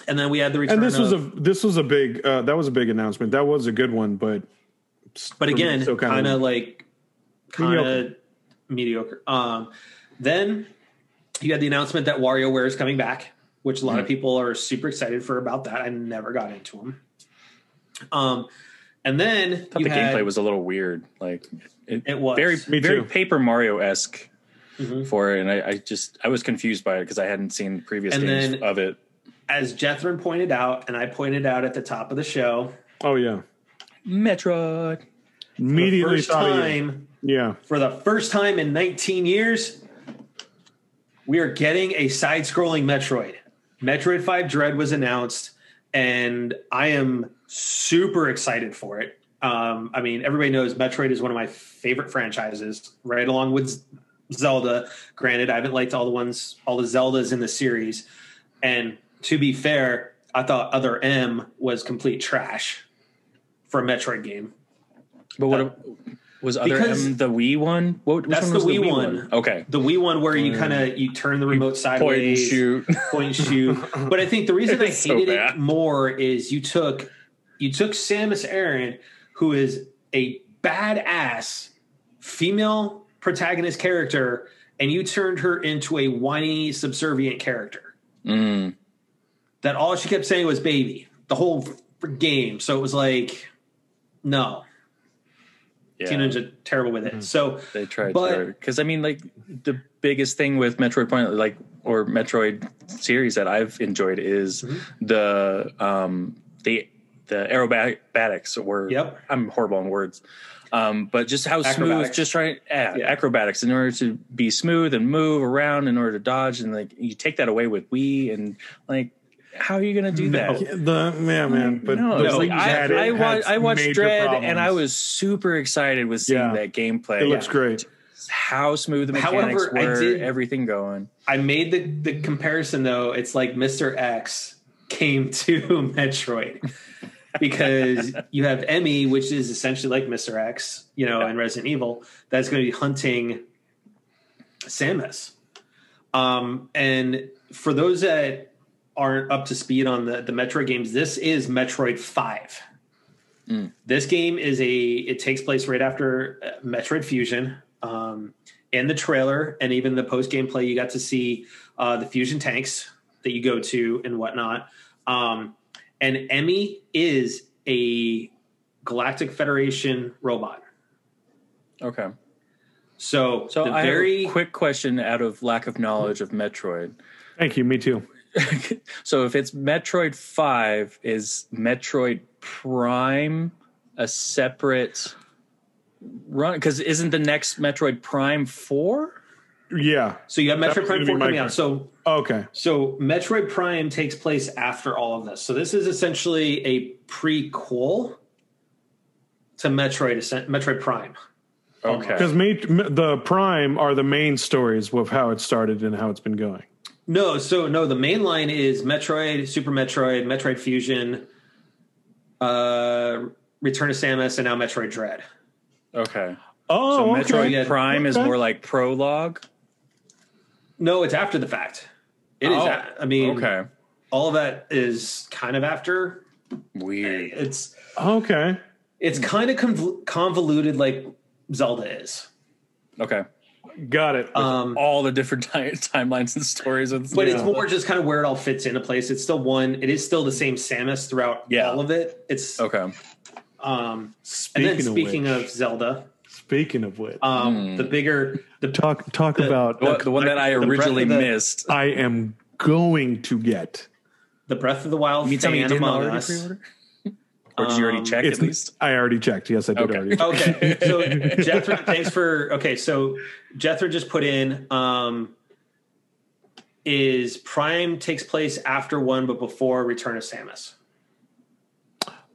and then we had the return. and this was a this was a big uh, that was a big announcement. That was a good one, but but again, so kind of like kind Mediocre. of mediocre. Um, then you had the announcement that WarioWare is coming back, which a lot of people are super excited for about that. I never got into them. Um, and then I thought you the had- gameplay was a little weird. Like it, It was. very Me very too. Paper Mario esque Mhm. for it, and I, I just I was confused by it because I hadn't seen previous And games then- of it. as Jethrin pointed out, and I pointed out at the top of the show, oh yeah, Metroid. the immediately first thought of you. time Yeah, for the first time in 19 years, we are getting a side-scrolling Metroid. Metroid 5 Dread was announced, and I am super excited for it. Um, I mean, everybody knows Metroid is one of my favorite franchises, right along with Zelda. Granted, I haven't liked all the ones, all the Zeldas in the series. And to be fair, I thought Other M was complete trash for a Metroid game. But what was other because- M the Wii one? What, which That's one the was Wii one. Okay. The Wii one where you kind of you turn the remote sideways, Point and shoot. point and shoot. But I think the reason I It's so hated it more is you took you took Samus Aran, who is a badass female protagonist character, and you turned her into a whiny, subservient character. Mm. That all she kept saying was "baby" the whole game. So it was like, no, Yeah. Teenage are terrible with it. So They tried But- because I mean, like the biggest thing with Metroid Point, like or Metroid series that I've enjoyed is Mm-hmm. the um the the aerobatics. Or Yep. I'm horrible on words, um, but just how smooth, just trying yeah, Yeah. acrobatics in order to be smooth and move around in order to dodge, and like you take that away with Wii, and like how are you gonna do No. that? the yeah man, but no, the it's like I, had I, had I watched major Dread and. I was super excited with seeing Yeah. that gameplay. It looks great. How smooth the mechanics However, I were, did- everything going. I made the the comparison though. It's like Mr. X came to Metroid because you have EMMI, which is essentially like Mr. X, you know, in Resident Evil, that's going to be hunting Samus. Um, and for those that aren't up to speed on the the Metroid games, this is Metroid Five. This game is a it takes place right after uh, Metroid Fusion. Um, in the trailer and even the post gameplay, you got to see uh, the fusion tanks that you go to and whatnot. Um, and EMMI is a Galactic Federation robot. Okay. So, So the I very have a quick question out of lack of knowledge of Metroid. Thank you. Me too. so if it's Metroid 5, is Metroid Prime a separate run? Because isn't the next Metroid Prime 4? Yeah. so you have Metroid Prime Four coming out. So oh, Okay. So Metroid Prime takes place after all of this. So this is essentially a prequel to Metroid Metroid Prime. Okay. Because the Prime are the main stories of how it started and how it's been going. No, so no, the main line is Metroid, Super Metroid, Metroid Fusion, uh, Return of Samus, and now Metroid Dread. Okay. Oh, So. Metroid Yeah. Prime is more like prologue? No, it's after the fact. It is. Oh, a- I mean, Okay. all of that is kind of after. Weird. It's Okay. it's kind of conv- convoluted, like Zelda is. Okay. Got it. Um, All the different ti- timelines and stories of but it's more just kind of where it all fits into place. It's still one. It is still the same Samus throughout Yeah. all of it. It's Okay. um, and then speaking of, of, Zelda, Speaking of which, Um, The bigger, the talk talk about. the, the one that I originally the- missed. I am going to get. the Breath of the Wild You tell me you fan didn't among already us. pre-order? Or did you already Um, check It's, at least? I already checked. Yes, I did Okay. already. Check. Okay, so Jethro, thanks for. Okay, so Jethro just put in. Um, is Prime takes place after one, but before Return of Samus?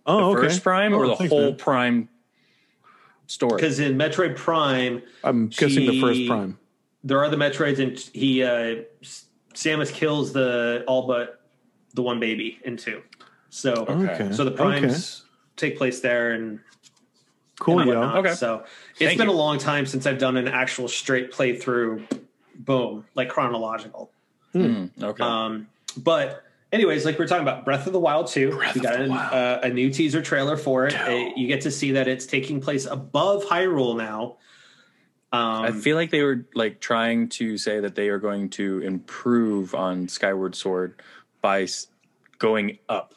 Oh, the okay. first Prime or Oh, the whole man. Prime story? Because in Metroid Prime, I'm guessing the first Prime. there are the Metroids, and he uh, Samus kills the all but the one baby in two. So Okay. so the primes take place there, and Cool, and yo. Okay. So it's Thank been you. a long time since I've done an actual straight playthrough. Boom, like chronological. Hmm, okay. Um, but anyways, like we are talking about Breath of the Wild 2. we got a, uh, a new teaser trailer for it. Uh, you get to see that it's taking place above Hyrule now. Um, I feel like they were like trying to say that they are going to improve on Skyward Sword by s- going up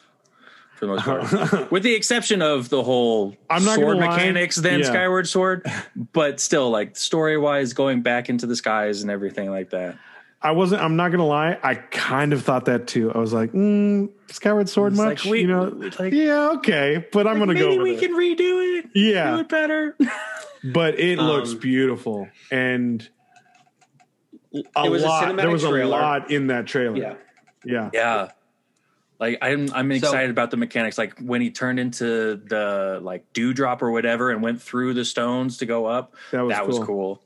for the most part, with the exception of the whole I'm not sword mechanics than Yeah. Skyward Sword, but still like story wise, going back into the skies and everything like that. I wasn't. I'm not gonna lie. I kind of thought that too. I was like, mm, Skyward Sword It's much, like, we- you know? like- yeah, okay, but I'm gonna go. Maybe we it. can redo it. Yeah. do it better. but it looks Um, beautiful and a It was a lot. cinematic there was a trailer. lot in that trailer. yeah. yeah. Yeah. Like I'm I'm So- excited about the mechanics. Like when he turned into the like dewdrop or whatever and went through the stones to go up. That was that was cool. cool.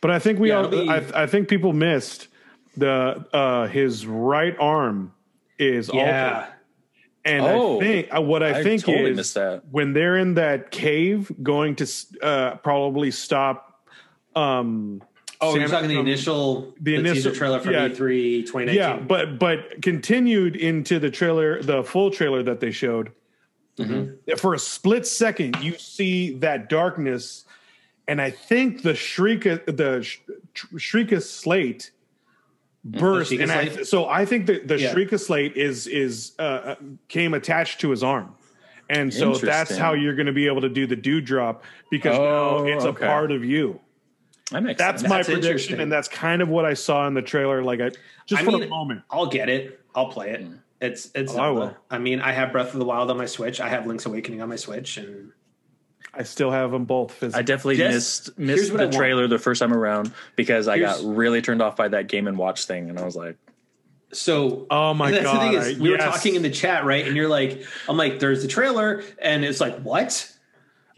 But I think we Yeah, all. it'll I, I think people missed the uh his right arm is Yeah. altered. And Oh. I think uh, what I, I think totally is that. when they're in that cave, going to uh, probably stop. Um, Oh, you're talking the initial the the, initial- teaser trailer from yeah. E3 2019. yeah, but but continued into the trailer, the full trailer that they showed. Mm-hmm. For a split second, you see that darkness, and I think the Sheikah the Sh- Sheikah slate burst, and I, slate? so I think that the Yeah. Sheikah slate is is uh, uh, came attached to his arm. And so that's how you're going to be able to do the dewdrop because Oh, now it's okay. a part of you. That makes That's sense. my That's prediction, and that's kind of what I saw in the trailer. Like, I just I for mean, the moment. I'll get it. I'll play it. Mm. It's it's. Oh, I will. I mean, I have Breath of the Wild on my Switch. I have Link's Awakening on my Switch, and I still have them both I definitely Just- missed missed the trailer the first time around because I Here's- got really turned off by that game and watch thing, and I was like, so Oh my that's God, the thing is, I- we were talking in the chat, right? And you're like, I'm like, there's the trailer, and it's like, what?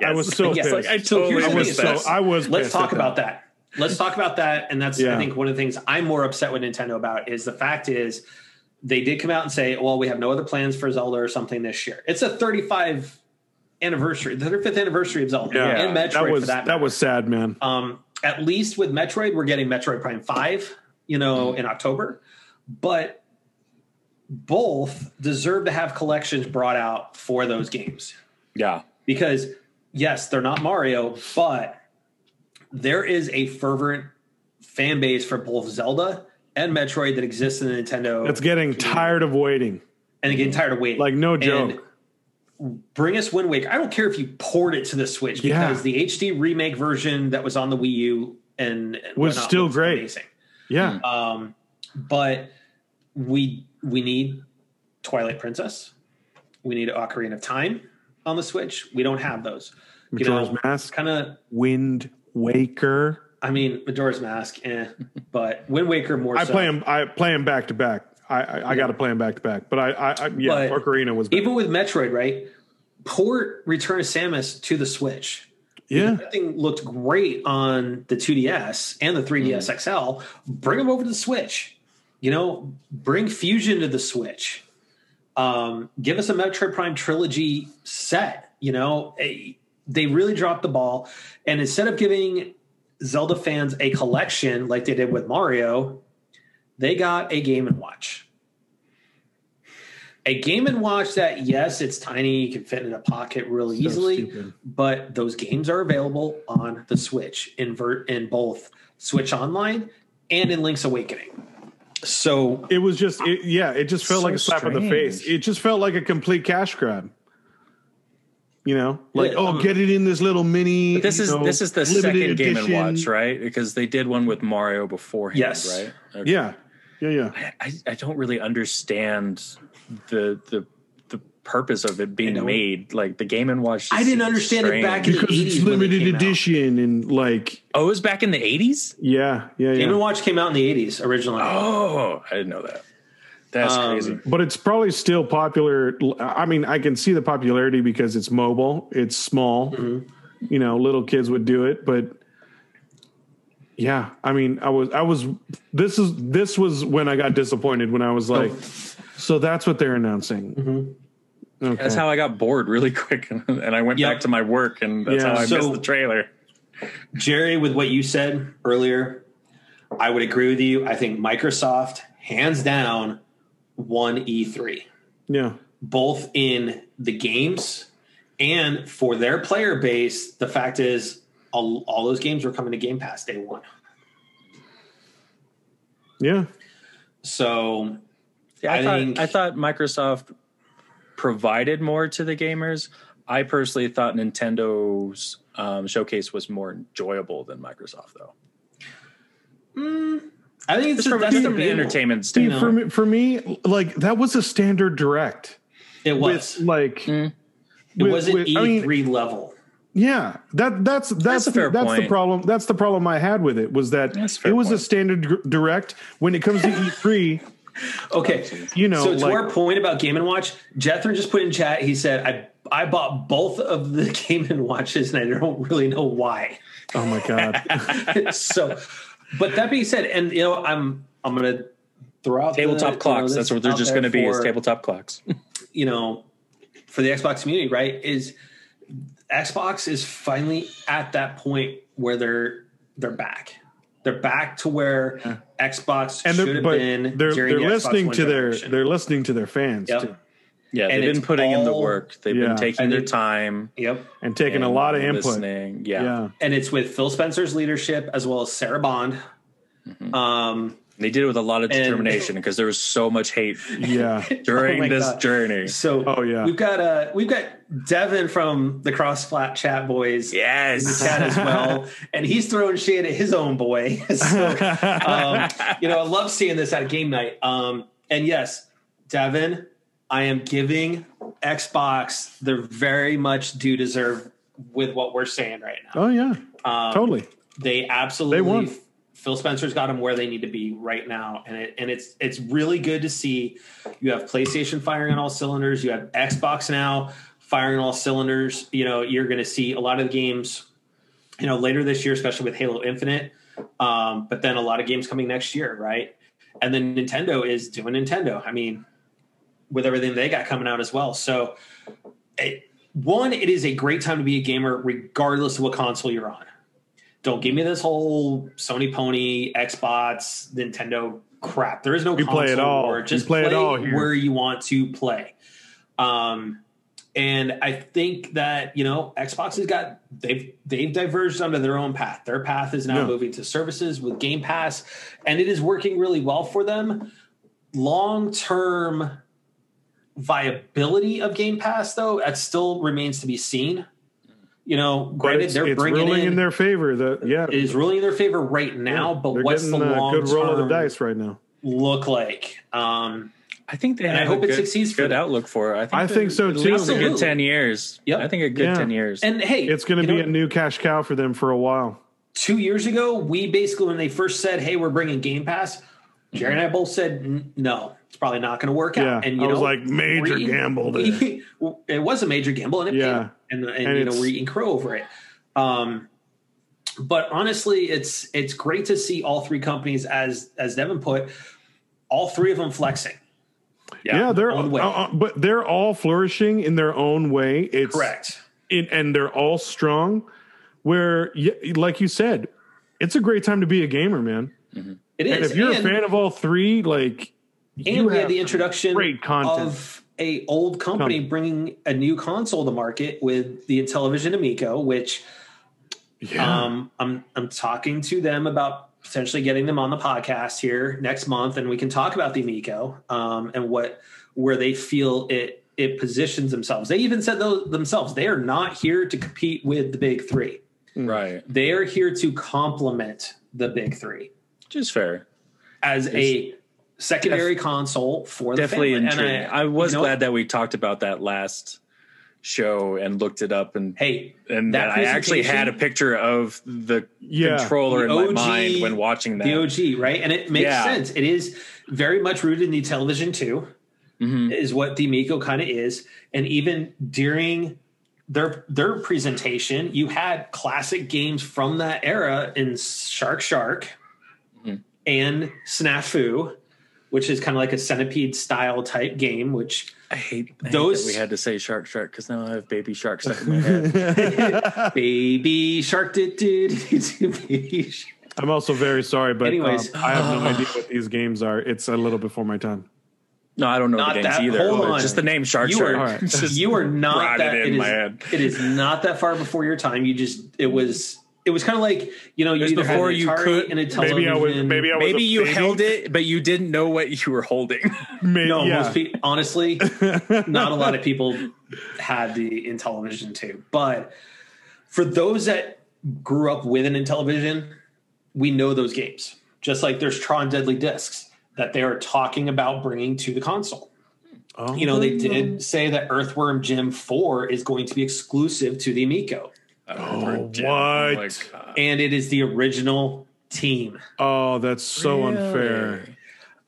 I was so Yes, pissed. like, I So totally here's I was thing so I was. Let's talk about that. Let's talk about that, and that's I think one of the things I'm more upset with Nintendo about is the fact is they did come out and say, well, we have no other plans for Zelda or something this year. It's a 35 anniversary, the 35th anniversary of Zelda Yeah, and Metroid that was for that. that was sad, man. Um, at least with Metroid, we're getting Metroid Prime Five, you know, Mm. in October. But both deserve to have collections brought out for those games yeah, because yes, they're not Mario, but there is a fervent fan base for both Zelda and Metroid that exists in the Nintendo. It's getting tired of waiting. and getting tired of waiting. Like no And joke. bring us Wind Waker. I don't care if you port it to the Switch Yeah. because the HD remake version that was on the Wii U and, and Was whatnot still looks great. amazing. Yeah, Um, but we we need Twilight Princess. We need Ocarina of Time on the Switch. We don't have those. You Majora's know, Mask, kind of. Wind Waker. I mean, Majora's Mask, eh, but Wind Waker more. I so. play them. I play them back to back. I I, I got to play them back to back. But I, I, I yeah, But Ocarina was better. even with Metroid, right? Port Return of Samus to the Switch. yeah. That thing looked great on the 2DS and the 3DS XL. Bring them over to the Switch. You know, bring Fusion to the Switch. Um, give us a Metroid Prime trilogy set. You know, a, they really dropped the ball. And instead of giving Zelda fans a collection like they did with Mario, they got a Game and Watch. A Game and Watch that, yes, it's tiny, you can fit in a pocket really So easily, stupid. but those games are available on the Switch in ver- in both Switch Online and in Link's Awakening. So It was just, it, yeah, it just felt So like a slap in the face. It just felt like a complete cash grab. You know, like Yeah, oh, um, get it in this little mini. But this is know, this is the limited second Game and. Watch, right? Because they did one with Mario beforehand, Yes. right? Okay. Yeah, yeah, yeah. I, I don't really understand the the the purpose of it being made. Like the Game and Watch. I didn't seems understand it back in the Because it's 80s when they limited came out. edition and like Oh, it was back in the eighties. yeah, yeah, Game and. Watch came out in the 80s originally. Oh, I didn't know that. That's Um, crazy. But it's probably still popular. I mean, I can see the popularity because it's mobile, it's small. Mm-hmm. You know, little kids would do it, but yeah, I mean, I was, I was. This is this was when I got disappointed when I was like, so that's what they're announcing. Mm-hmm. Okay. That's how I got bored really quick, and I went Yep. back to my work, and that's Yeah. how I So- missed the trailer. Jerry, with what you said earlier, I would agree with you. I think Microsoft, hands down, won E3, yeah, both in the games and for their player base. The fact is, all, all those games were coming to Game Pass day one. yeah. So Yeah, I, I thought think- I thought Microsoft provided more to the gamers. I personally thought Nintendo's um, showcase was more enjoyable than Microsoft, though. I think it's Just from, that's just from an entertainment See, standpoint. for me, for me, like that was a standard direct It with was. like, mm. it with- wasn't with- I mean, E3 level. Yeah, that that's that's a fair the, that's the problem. That's the problem I had with it was that That's a fair it was a standard direct. When it comes to E3, uh, Okay, you know, so to like- our point about Game and Watch, Jethro just put in chat. He said, "I I bought both of the Game and Watches, and I don't really know why." oh my god, so, but that being said, and you know, I'm I'm gonna throw out the- tabletop you know, clocks. That's what they're just going to be is tabletop clocks. You know, for the Xbox community, right? Is Xbox is finally at that point where they're they're back. They're back to where Xbox and should they're have but been. they're during they're the Xbox listening One to their they're listening to their fans Yep. too, Yeah, And they've been it's putting in the work. They've Yeah. been taking And their it- time Yep. and taking a lot of input. listening. Yeah. Yeah, and it's with Phil Spencer's leadership as well as Sarah Bond. Mm-hmm. Um, they did it with a lot of determination because there was so much hate yeah, during Oh this God. journey. so Oh, yeah. we've got uh we've got Devin from the Cross Plat Chat Boys in the Yes. chat as well, and he's throwing shade at his own boy. so um, you know, I love seeing this at a game night. Um, and yes, Devin, I am giving Xbox the very much do deserve with what we're saying right now. oh yeah, Um, totally. They absolutely. They won. Phil Spencer's got them where they need to be right now, and it, and it's it's really good to see. You have PlayStation firing on all cylinders. You have Xbox now firing on all cylinders. You know you're going to see a lot of the games, you know, later this year, especially with Halo Infinite. Um, but then a lot of games coming next year, right? And then Nintendo is doing Nintendo. I mean, with everything they got coming out as well. So, it, one, it is a great time to be a gamer, regardless of what console you're on. Don't give me this whole Sony Pony, Xbox, Nintendo crap. There is no You console play it all. war. You Just play play, it all here. where you want to play. Um, and I think that you know Xbox has got they've they've diverged onto their own path. Their path is now Yeah. moving to services with Game Pass, and it is working really well for them. Long term viability of Game Pass, though, that still remains to be seen. You know, But granted, it's, they're it's bringing ruling in, in their favor. The yeah, it is ruling in their favor right now. but what's getting the a long good roll of the term dice right now. look like? Um, I think they And I hope a it succeeds for good them. outlook for it. I think, I think so, at too. least a good ten years. Yep. I think a good Yeah. ten years. and hey, It's going to be know, a new cash cow for them for a while. two years ago, we basically when they first said, "Hey, we're bringing Game Pass," Jerry and I both said, "No, it's probably not going to work Yeah, out." And you I was like, major we- gamble there. we- it was a major gamble, and it Yeah. paid, and, and, And you know we're eating crow over it. Um, but honestly, it's it's great to see all three companies, as as Devin put, all three of them flexing. Yeah, yeah they're own uh, uh, but they're all flourishing in their own way. It's Correct. in, and they're all strong. Where, like you said, it's a great time to be a gamer, man. It is. And if you're and, a fan of all three, like and you we had the introduction great content. of a old company Come. bringing a new console to market with the Intellivision Amico, which yeah, um, I'm I'm talking to them about potentially getting them on the podcast here next month, and we can talk about the Amico um, and what where they feel it it positions themselves. They even said those themselves. They are not here to compete with the big three. right. They are here to complement the big three Which is fair. as a secondary console for the Definitely family. And intriguing. I, was you know, glad that we talked about that last show and looked it up and Hey, and that I actually had a picture of the Yeah. controller The in my mind when watching that. the OG, right? And it makes Yeah. sense. It is very much rooted in the television too, Mhm. is what the Miko kind of is. And even during their their presentation, you had classic games from that era in Shark Shark Mhm. and Snafu, which is kind of like a centipede style type game, which I hate I hate Those- that we had to say shark shark because now I have baby shark stuck in my head. baby shark did did. I'm also very sorry, but Anyways. um, I have no idea what these games are. It's a little before my time. No, I don't know Not the games that- either. hold on. Just the name shark You shark. are- Alright. It's just you are not rotted that in it my is- head. it is not that far before your time. You just it was it was kind of like you know you was either had before you could- and a television. Maybe I was maybe I was Maybe you baby. held it, but you didn't know what you were holding. May- no, yeah. people honestly, not a lot of people had the Intellivision too. But for those that grew up with an Intellivision, we know those games. Just like there's Tron Deadly Discs that they are talking about bringing to the console. Oh, You know, they did oh. say that Earthworm Jim 4 is going to be exclusive to the Amico. Oh, Oh my what? God. and it is the original team. Oh, that's so Really? unfair.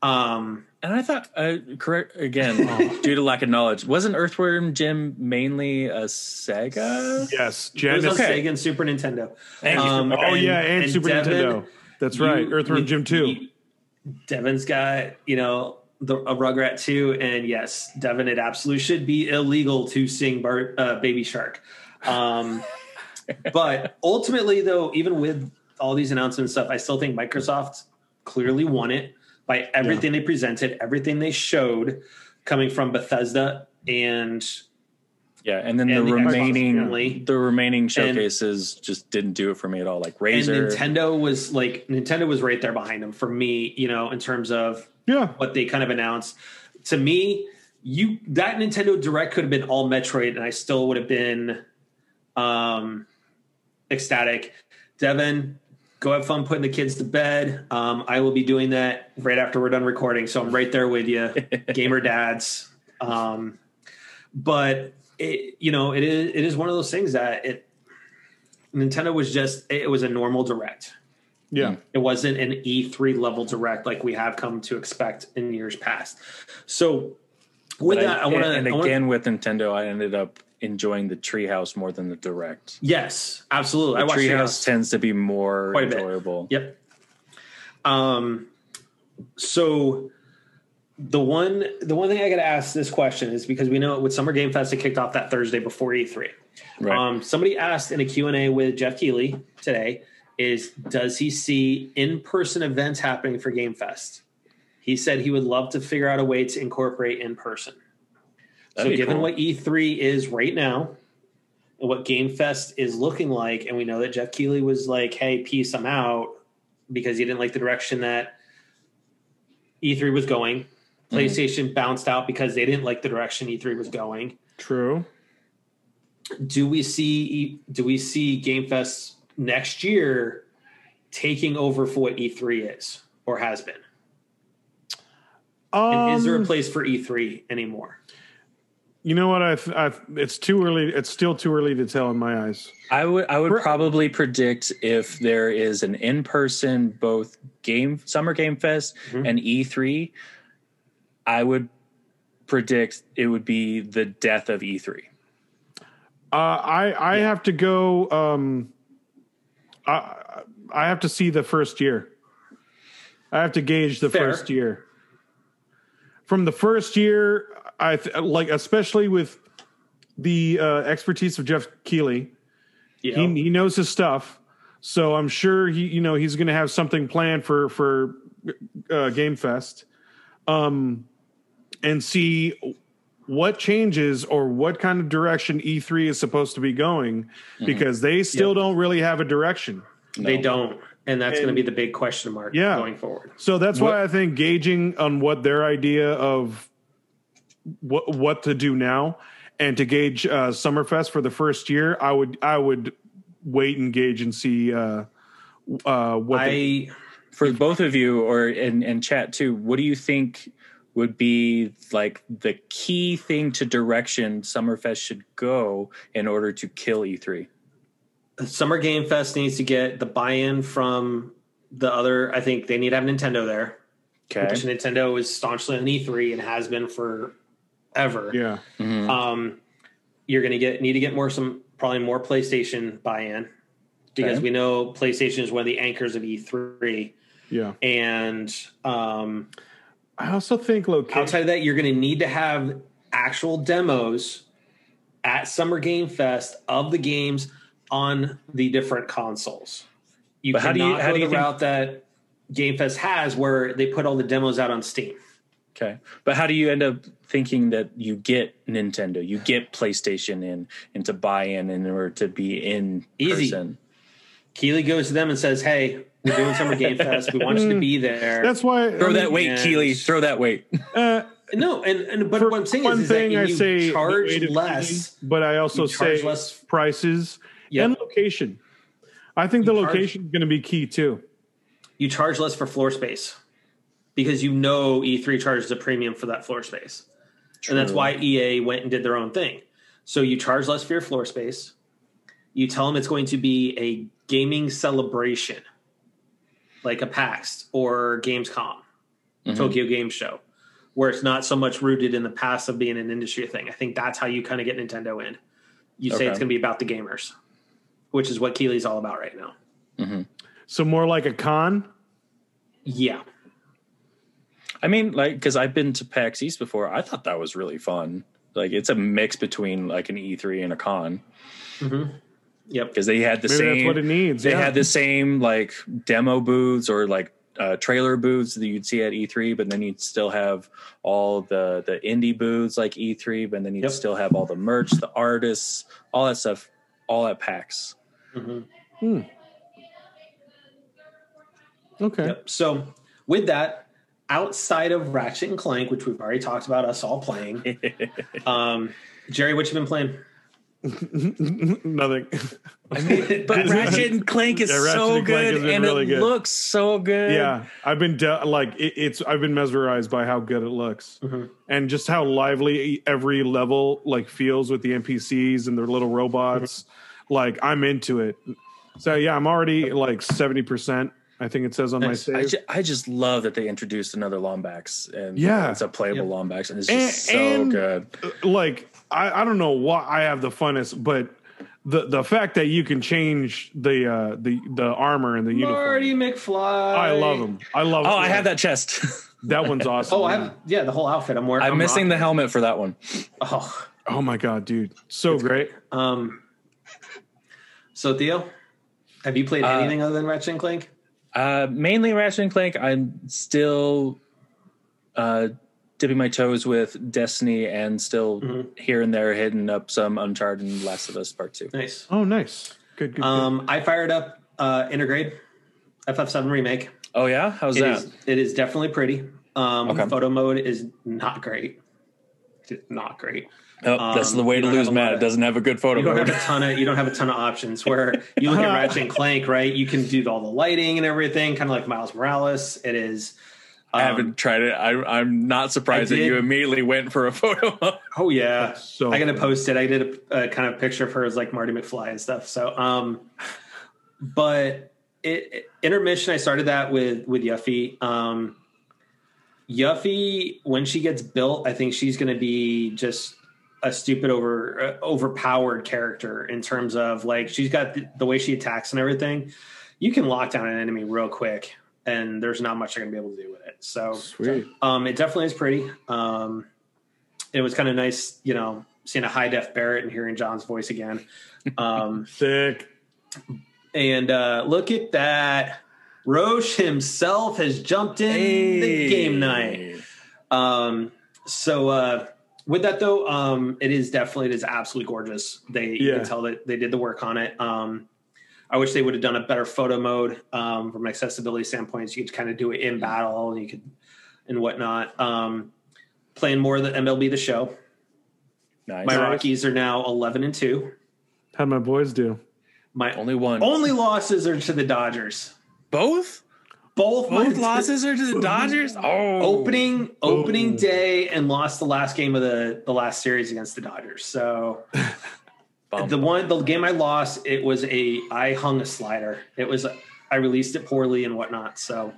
Um, And I thought, uh, correct again, due to lack of knowledge, wasn't Earthworm Jim mainly a Sega? Yes, it was on Genesis. Sega and Super Nintendo. Thank you. Um, Oh yeah, and, Super Devin, Nintendo. That's you- right. Earthworm you- Jim too. Devin's got you know the a Rugrat too, and yes, Devin, it absolutely should be illegal to sing Bar, uh, Baby Shark. Um, but ultimately, though, even with all these announcements and stuff, I still think Microsoft clearly won it by everything they presented, everything they showed, coming from Bethesda and Yeah, and then And the the remaining family. the remaining showcases just didn't do it for me at all. Like Razer, and Nintendo was like Nintendo was right there behind them for me, you know, in terms of Yeah. what they kind of announced. To me, you that Nintendo Direct could have been all Metroid, and I still would have been um ecstatic. Devin, go have fun putting the kids to bed. Um, I will be doing that right after we're done recording, so I'm right there with you, gamer dads. Um, but it, you know, it is it is one of those things that it Nintendo was just it was a normal direct. Yeah. It wasn't an E3 level direct like we have come to expect in years past. So with But that, I, want to. and again with Nintendo, I ended up enjoying the Treehouse more than the Direct. yes, absolutely. I The watched Treehouse Treehouse. tends to be more Quite enjoyable. Yep. Um. So the one the one thing I got to ask this question is because we know with Summer Game Fest it kicked off that Thursday before E3. Right. Um, somebody asked in a Q&A with Jeff Keighley today is does he see in-person events happening for Game Fest? He said he would love to figure out a way to incorporate in person. So That'd be given cool. what E3 is right now and what Game Fest is looking like and we know that Jeff Keighley was like, "Hey, peace, I'm out" because he didn't like the direction that E3 was going. Mm-hmm. PlayStation bounced out because they didn't like the direction E3 was going True. do we see do we see Game Fest next year taking over for what E3 is or has been? Um, And is there a place for E3 anymore? You know what? I, th- I th- it's too early. It's still too early to tell in my eyes. I would I would Pro- probably predict if there is an in person both game Summer Game Fest Mhm. and E3, I would predict it would be the death of E E3. Uh, I I have to go. Um, I I have to see the first year. I have to gauge the Fair. first year. From the first year, I th- like especially with the uh, expertise of Jeff Keighley. You He he knows his stuff, so I'm sure he you know he's going to have something planned for for uh, Game Fest, um, and see what changes or what kind of direction E3 is supposed to be going because they still Yep. don't really have a direction. they don't, and that's going to be the big question mark Yeah. going forward. So that's What- why I think gauging on what their idea of what what to do now. And to gauge uh, Summerfest for the first year, I would I would wait and gauge and see uh, uh, what the- I For both of you, or in, in chat too, what do you think would be like the key thing to direction Summerfest should go in order to kill E E3? Summer Game Fest needs to get the buy-in from the other. I think they need to have Nintendo there. Okay. Which Nintendo is staunchly on E3 and has been forever. yeah. Um, you're going to get need to get more some probably more PlayStation buy-in because Okay. we know PlayStation is one of the anchors of E3, Yeah. and um, I also think location. outside of that, you're going to need to have actual demos at Summer Game Fest of the games on the different consoles. You But how cannot do you- how go do you the think- route that Game Fest has, where they put all the demos out on Steam. Okay. But how do you end up thinking that you get Nintendo, you get PlayStation in and to buy in in order to be in Easy. person? Keighley goes to them and says, "Hey, we're doing Summer Game Fest. We want you to be there." That's why Throw I that weight, and- Keighley. Throw that weight. Uh, no, and, and but what I'm saying one is, is thing that I you say charge the weight of less. Keighley, but I also say less- prices Yep. and location. I think the You charge- location is going to be key too. You charge less for floor space because you know E3 charges a premium for that floor space. And that's why EA went and did their own thing. So you charge less for your floor space. You tell them it's going to be a gaming celebration, like a PAX or Gamescom, mm-hmm. Tokyo Game Show, where it's not so much rooted in the past of being an industry thing. I think that's how you kind of get Nintendo in. You say Okay. it's going to be about the gamers, which is what Keighley's all about right now. Mm-hmm. So more like a con. Yeah. I mean, like, because I've been to PAX East before. I thought that was really fun. Like, it's a mix between like an E3 and a con Mm-hmm. Yep. because they had the Maybe same. that's what it needs. They yeah. had the same like demo booths or like uh, trailer booths that you'd see at E3, but then you'd still have all the the indie booths like E3, but then you'd Yep. still have all the merch, the artists, all that stuff, all at PAX. mm-hmm okay. Yep. So with that, outside of Ratchet and Clank, which we've already talked about us all playing, um, Jerry, what you been playing? Nothing. But Ratchet and Clank is Yeah, so and good, been and really it good. looks so good. yeah, I've been de- like it, it's. I've been mesmerized by how good it looks, and just how lively every level like feels with the NPCs and their little robots. Like I'm into it. So yeah, I'm already like seventy percent. I think it says on Nice. my I, save. ju- I just love that they introduced another Lombax, and Yeah. it's a playable Yep. Lombax, and it's And- just so and- good. like I, I don't know why I have the funnest, but the the fact that you can change the uh the the armor and the Marty uniform. McFly. I love them. I love. Oh, I have that chest. That one's awesome. Oh, I have yeah, the whole outfit. I'm wearing. I'm missing the helmet for that one. Oh, Oh my god, dude, so great. um. So Theo, have you played Uh, anything other than Ratchet and Clank? Uh, mainly Ratchet and Clank. I'm still uh, dipping my toes with Destiny, and still Mm-hmm. here and there hitting up some Uncharted and Last of Us Part Two. Nice. Oh, nice. Good, good. good. Um, I fired up uh, Intergrade, FF7 remake. Oh yeah, how's It that? is. It is definitely pretty. Um, Okay. Photo mode is not great. It's not great. Oh, that's um, the way to lose Matt. It doesn't have a good photo You don't mode. have a ton of you don't have a ton of options. Where you look at Ratchet and Clank, right? You can do all the lighting and everything, kind of like Miles Morales. It is. I um, haven't tried it. I, I'm not surprised I that you immediately went for a photo. Oh yeah, so I got to post it. I did a, a kind of picture of her as like Marty McFly and stuff. So, um, but it, it- intermission. I started that with with Yuffie. Um, Yuffie, when she gets built, I think she's going to be just a stupid over uh, overpowered character in terms of like she's got the, the way she attacks and everything. You can lock down an enemy real quick, and there's not much they're going to be able to do with it. So Sweet. um, it definitely is pretty. Um, it was kind of nice, you know, seeing a high def Barret and hearing John's voice again. Um, Sick. and uh, look at that. Roche himself has jumped in the game night. Um, so uh, with that though, um, it is definitely it is absolutely gorgeous. They you can tell that they did the work on it. Um, I wish they would have done a better photo mode um, from an accessibility standpoint. So you could kind of do it in battle, and you could and whatnot. Um, playing more of the MLB the Show. Nice. My Rockies are now eleven and two. How'd my boys do? My Only one. only losses are to the Dodgers. Both? Both, Both losses are to the Dodgers? Oh. opening opening day and lost the last game of the the last series against the Dodgers. So the one the game I lost, it was a I hung a slider. It was I released it poorly and whatnot. So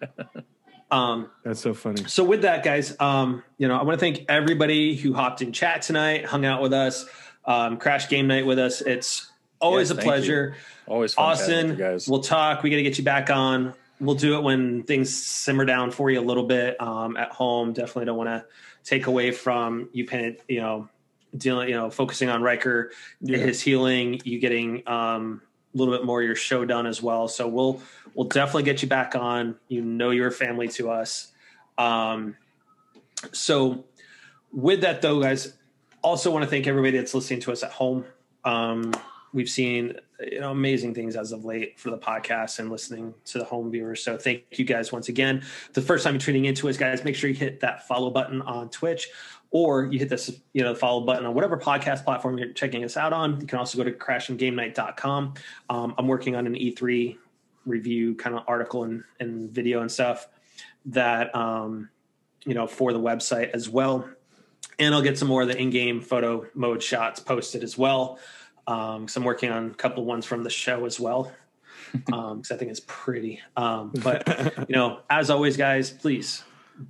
um That's so funny. so with that guys um you know i want to thank everybody who hopped in chat tonight hung out with us um crash game night with us it's always Yes, a pleasure. Always fun austin guys. we'll talk. We got to get you back on. We'll do it when things simmer down for you a little bit um at home. Definitely don't want to take away from you you know dealing you know focusing on Riker Yeah. his healing you getting um a little bit more of your show done as well. So we'll we'll definitely get you back on. You know you're family to us. Um so with that though guys also want to thank everybody that's listening to us at home. Um we've seen you know amazing things as of late for the podcast and listening to the home viewers. So thank you guys once again. The first time you're tuning into us guys make sure you hit that follow button on twitch or you hit this you know follow button on whatever podcast platform you're checking us out on. You can also go to crashandgamenight.com um, i'm working on an e3 review kind of article and, and video and stuff that um, you know for the website as well. And i'll get some more of the in-game photo mode shots posted as well um, so i'm working on a couple ones from the show as well Um, because i think it's pretty um, but you know as always guys please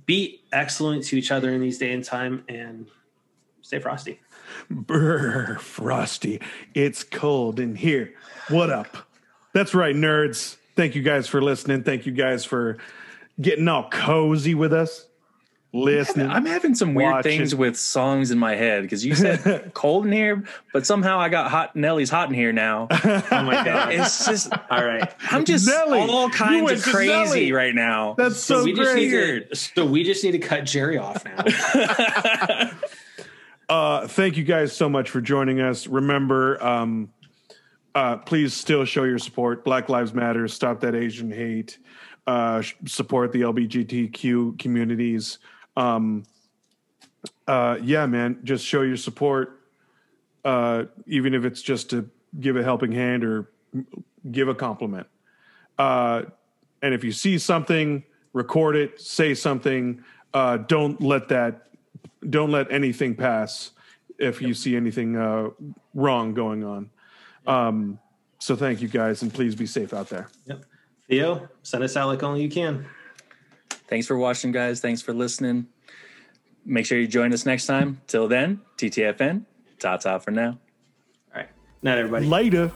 be excellent to each other in these day and time and stay frosty Brr, Frosty, it's cold in here. What up? That's right, nerds. Thank you guys for listening. Thank you guys for getting all cozy with us. Listening. I'm having some weird Watch things with songs in my head because you said cold in here, but somehow I got hot. Nelly's hot in here now. oh my god It's just all right I'm just Nelly. all kinds of crazy Nelly. right now. That's so, we just need to, so we just need to cut jerry off now Uh, thank you guys so much for joining us. Remember, um, uh, please still show your support. Black Lives Matter. Stop that Asian hate. Uh, support the LGBTQ communities. Um, uh, yeah, man, just show your support. Uh, even if it's just to give a helping hand or give a compliment. Uh, and if you see something, record it. Say something. Uh, don't let that don't let anything pass if you see anything uh, wrong going on. Um, so thank you guys, and please be safe out there. Yep. Theo, send us out like only you can. Thanks for watching, guys. Thanks for listening. Make sure you join us next time. Till then, TTFN. Ta ta for now. All right. Night, everybody. Later.